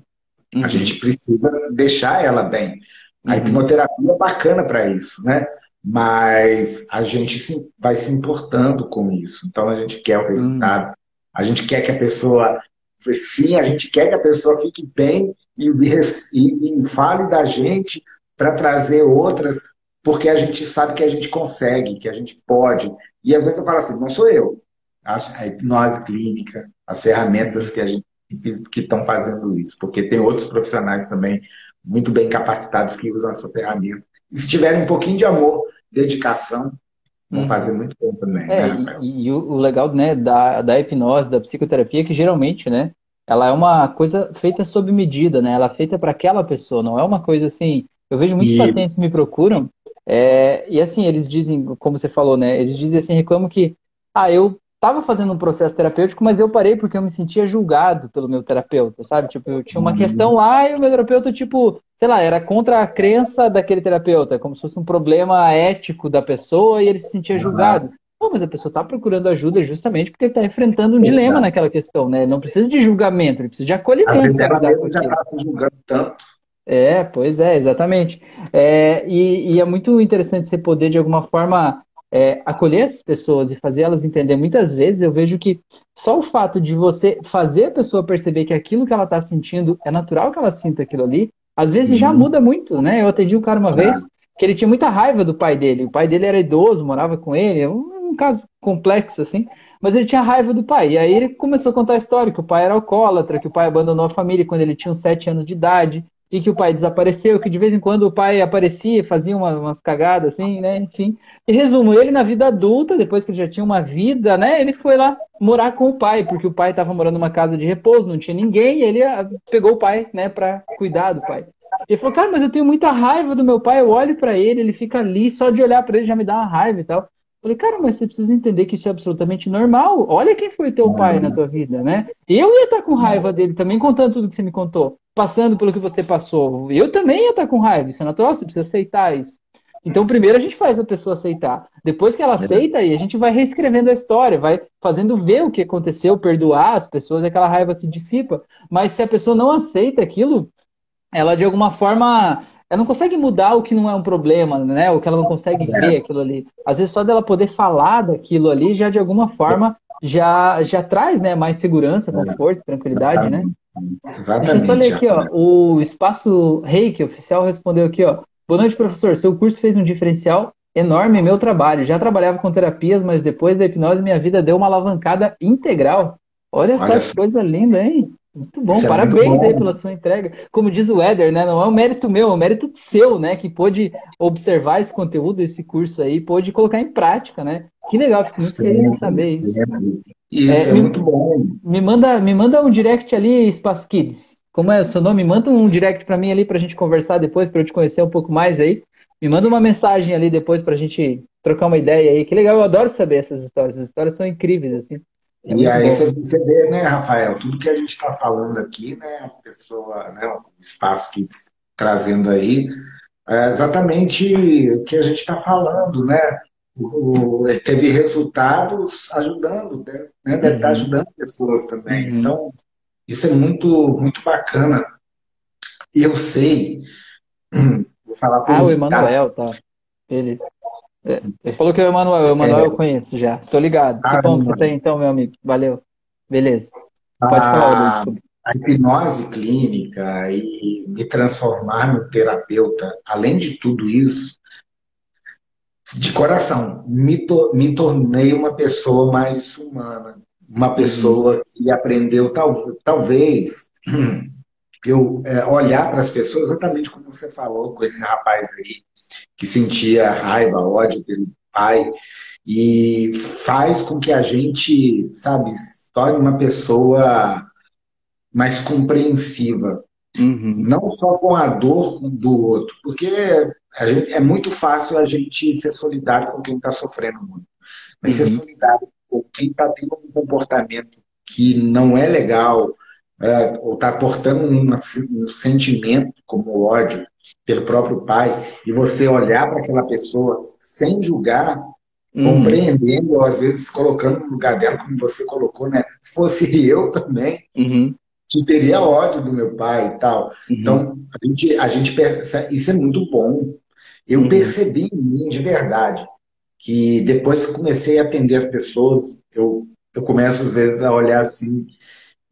Uhum. A gente precisa deixar ela bem. A uhum. hipnoterapia é bacana para isso, né? Mas a gente sim, vai se importando com isso. Então a gente quer o resultado. Uhum. A gente quer que a pessoa Sim, a gente quer que a pessoa fique bem e, e, e fale da gente para trazer outras, porque a gente sabe que a gente consegue, que a gente pode. E às vezes eu falo assim, não sou eu. A hipnose clínica, as ferramentas que a gente que estão fazendo isso, porque tem outros profissionais também muito bem capacitados que usam essa ferramenta. E se tiverem um pouquinho de amor, dedicação, vão uhum. fazer muito bem também. É, né, e, e, o legal né, da, da hipnose, da psicoterapia, é que geralmente, né, ela é uma coisa feita sob medida, né? Ela é feita para aquela pessoa, não é uma coisa assim. Eu vejo muitos pacientes me procuram é, e assim eles dizem, como você falou, né? Eles dizem assim, reclamam que, ah, eu estava fazendo um processo terapêutico, mas eu parei porque eu me sentia julgado pelo meu terapeuta, sabe? Tipo, eu tinha uma uhum. questão lá e o meu terapeuta, tipo, sei lá, era contra a crença daquele terapeuta, como se fosse um problema ético da pessoa e ele se sentia julgado. Pô, mas a pessoa está procurando ajuda justamente porque ele está enfrentando um Exato. dilema naquela questão, né? Ele não precisa de julgamento, ele precisa de acolhimento. Às vezes ela já está se julgando tanto. É, pois é, exatamente. É, e, e, é muito interessante você poder, de alguma forma, é, acolher essas pessoas e fazer elas entender. Muitas vezes eu vejo que só o fato de você fazer a pessoa perceber que aquilo que ela está sentindo é natural que ela sinta aquilo ali, às vezes uhum. já muda muito, né? Eu atendi um cara uma vez que ele tinha muita raiva do pai dele. O pai dele era idoso, morava com ele, um, um caso complexo assim. Mas ele tinha raiva do pai. E aí ele começou a contar a história que o pai era alcoólatra, que o pai abandonou a família quando ele tinha uns sete anos de idade, e que o pai desapareceu, que de vez em quando o pai aparecia, fazia umas, umas cagadas assim, né? Enfim. E resumo, ele na vida adulta, depois que ele já tinha uma vida, né? Ele foi lá morar com o pai, porque o pai estava morando numa casa de repouso, não tinha ninguém, e ele ah, pegou o pai, né, para cuidar do pai. Ele falou, cara, mas eu tenho muita raiva do meu pai, eu olho para ele, ele fica ali, só de olhar para ele já me dá uma raiva e tal. Eu falei, cara, mas você precisa entender que isso é absolutamente normal. Olha quem foi teu pai na tua vida, né? Eu ia estar tá com raiva dele também, contando tudo que você me contou passando pelo que você passou. Eu também ia estar com raiva, isso é natural, você precisa aceitar isso. Então, primeiro a gente faz a pessoa aceitar. Depois que ela aceita, aí a gente vai reescrevendo a história, vai fazendo ver o que aconteceu, perdoar as pessoas, aquela raiva se dissipa. Mas se a pessoa não aceita aquilo, ela de alguma forma ela não consegue mudar o que não é um problema, né? O que ela não consegue ver aquilo ali. Às vezes só dela poder falar daquilo ali já de alguma forma já já traz, né, mais segurança, conforto, tranquilidade, né? Exatamente. Ler aqui, ó. O Espaço Reiki oficial respondeu aqui, ó. Boa noite, professor. Seu curso fez um diferencial enorme em meu trabalho. Já trabalhava com terapias, mas depois da hipnose minha vida deu uma alavancada integral. Olha, Olha só que coisa linda, hein? Muito bom, Isso é parabéns é muito bom. aí pela sua entrega. Como diz o Éder, né? Não é um mérito meu, é um mérito seu, né? Que pôde observar esse conteúdo, esse curso aí, pôde colocar em prática, né? Que legal, fico muito feliz de saber isso. Isso é, é me, muito bom. Me manda, me manda um direct ali, Espaço Kids. Como é o seu nome? Manda um direct para mim ali para a gente conversar depois, para eu te conhecer um pouco mais aí. Me manda uma mensagem ali depois para a gente trocar uma ideia aí. Que legal, eu adoro saber essas histórias. As histórias são incríveis, assim. É e aí você, você vê, né, Rafael, tudo que a gente está falando aqui, né, a pessoa, né, o espaço que trazendo aí, é exatamente o que a gente está falando, né? O, ele teve resultados ajudando, né? Deve uhum. estar ajudando pessoas também. Uhum. Então, isso é muito, muito bacana. E eu sei, vou falar para Ah, o Emanuel, tá. Beleza. Ele falou que é o Emanuel. O Emanuel é. eu conheço já. Tô ligado. Ah, que bom que você tem então, meu amigo. Valeu. Beleza. Pode a, falar, Luiz. A hipnose clínica e me transformar no terapeuta, além de tudo isso, de coração, me, to, me tornei uma pessoa mais humana. Uma pessoa uhum. que aprendeu, tal, talvez, eu é, olhar para as pessoas exatamente como você falou com esse rapaz aí, que sentia raiva, ódio pelo pai, e faz com que a gente, sabe, torne uma pessoa mais compreensiva. Uhum. Não só com a dor do outro, porque gente, é muito fácil a gente ser solidário com quem está sofrendo muito. Mas uhum. ser solidário com quem está tendo um comportamento que não é legal, é, ou está portando um, um sentimento como ódio, pelo próprio pai, e você olhar para aquela pessoa sem julgar, uhum. compreendendo, ou às vezes colocando no lugar dela, como você colocou, né? Se fosse eu também, uhum. que teria ódio do meu pai e tal. Uhum. Então, a gente, a gente percebe, isso é muito bom. Eu uhum. percebi em mim, de verdade, que depois que comecei a atender as pessoas, eu, eu começo às vezes a olhar assim,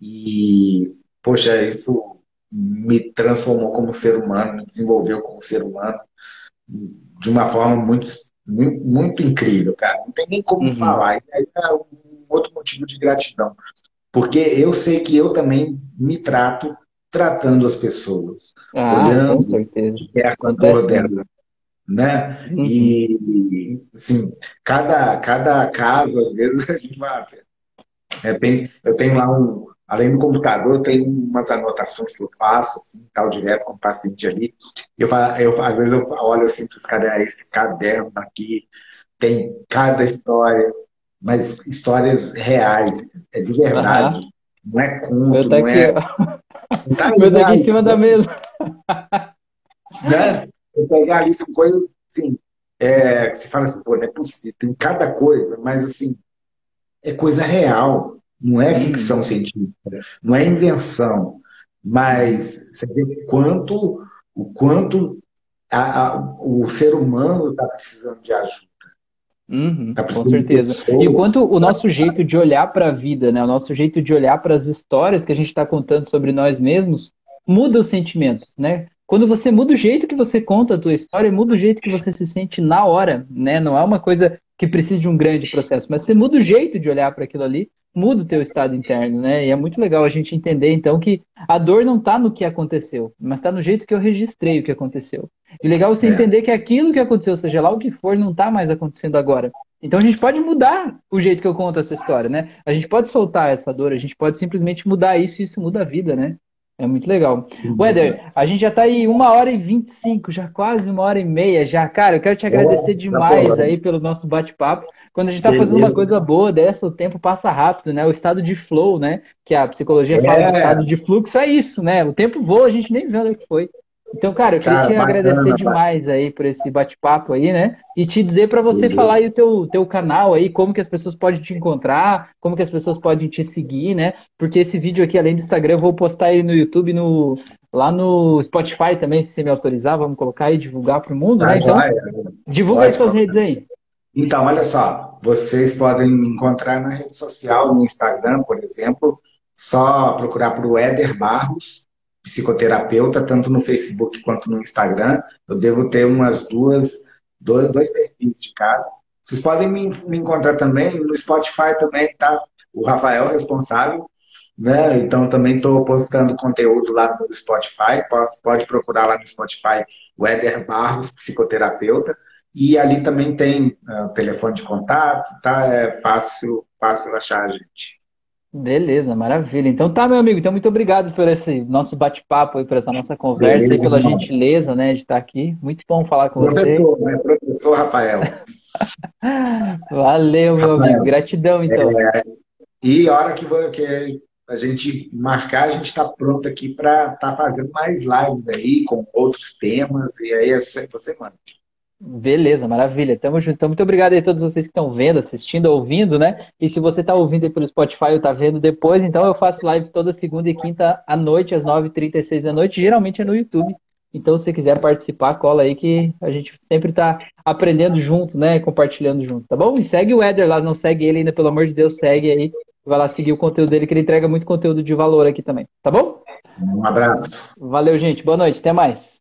E, poxa, isso me transformou como ser humano, me desenvolveu como ser humano de uma forma muito, muito, muito incrível, cara. Não tem nem como uhum. falar. E aí é um outro motivo de gratidão. Porque eu sei que eu também me trato tratando as pessoas. Ah, olhando com certeza. de perto a dor delas. Né? Uhum. E, assim, cada, cada caso, às vezes, a gente vai. É, tem, eu tenho lá um, além do computador, eu tenho umas anotações que eu faço, assim, tal, direto com o paciente ali. Eu, eu, às vezes eu olho assim para os caras, esse caderno aqui tem cada história, mas histórias reais, é de verdade. Uhum. Não é conto, tá não aqui, é. Tá Meu tá aqui em cima da mesa. Né? Eu pegar ali são coisas assim, é, que você fala assim, pô, não é possível, tem cada coisa, mas assim, é coisa real. Não é ficção científica, não é invenção, mas você vê quanto, o quanto a, a, o ser humano está precisando de ajuda. Uhum, tá com certeza. E quanto o nosso jeito de olhar para a vida, né, o nosso jeito de olhar para as histórias que a gente está contando sobre nós mesmos, muda os sentimentos, né? Quando você muda o jeito que você conta a tua história, muda o jeito que você se sente na hora, né? Não é uma coisa que precisa de um grande processo, mas você muda o jeito de olhar para aquilo ali muda o teu estado interno, né? E é muito legal a gente entender, então, que a dor não está no que aconteceu, mas está no jeito que eu registrei o que aconteceu. E legal você é. entender que aquilo que aconteceu, seja lá o que for, não está mais acontecendo agora. Então a gente pode mudar o jeito que eu conto essa história, né? A gente pode soltar essa dor, a gente pode simplesmente mudar isso e isso muda a vida, né? É muito legal. Weder, a gente já está aí uma hora e vinte e cinco, já quase uma hora e meia já. Cara, eu quero te agradecer demais aí pelo nosso bate-papo. Quando a gente está fazendo uma coisa boa dessa, o tempo passa rápido, né? O estado de flow, né? Que a psicologia fala é. do estado de fluxo, é isso, né? O tempo voa, a gente nem vê onde é que foi. Então, cara, eu queria cara, te bacana, agradecer demais aí por esse bate-papo aí, né? E te dizer para você falar aí o teu, teu canal aí, como que as pessoas podem te encontrar, como que as pessoas podem te seguir, né? Porque esse vídeo aqui, além do Instagram, eu vou postar ele no YouTube, no, lá no Spotify também, se você me autorizar, vamos colocar e divulgar para o mundo, né? Então, divulga as suas redes aí. Então, olha só, vocês podem me encontrar na rede social, no Instagram, por exemplo, só procurar por Éder Barros, psicoterapeuta, tanto no Facebook quanto no Instagram. Eu devo ter umas duas, dois, dois perfis de cada. Vocês podem me, me encontrar também no Spotify também, tá? O Rafael é responsável, né? Então também estou postando conteúdo lá no Spotify. Pode, pode procurar lá no Spotify o Éder Barros, psicoterapeuta. E ali também tem uh, telefone de contato, tá? É fácil, fácil achar a gente. Beleza, maravilha. Então tá, meu amigo. Então muito obrigado por esse nosso bate-papo e por essa nossa conversa Beleza, e pela irmão. gentileza, né, de estar aqui. Muito bom falar com Professor, você. Né? Professor Rafael. Valeu, meu Rafael. amigo. Gratidão, então. É, e a hora que, que a gente marcar, a gente está pronto aqui para estar tá fazendo mais lives aí com outros temas e aí essa semana. Beleza, maravilha. Tamo junto. Então, muito obrigado aí a todos vocês que estão vendo, assistindo, ouvindo, né? E se você está ouvindo aí pelo Spotify ou está vendo depois, então eu faço lives toda segunda e quinta à noite, às 9h36 da noite. Geralmente é no YouTube. Então, se você quiser participar, cola aí que a gente sempre está aprendendo junto, né? Compartilhando junto, tá bom? E segue o Eder lá, não segue ele ainda, pelo amor de Deus, segue aí. Vai lá seguir o conteúdo dele, que ele entrega muito conteúdo de valor aqui também, tá bom? Um abraço. Valeu, gente. Boa noite. Até mais.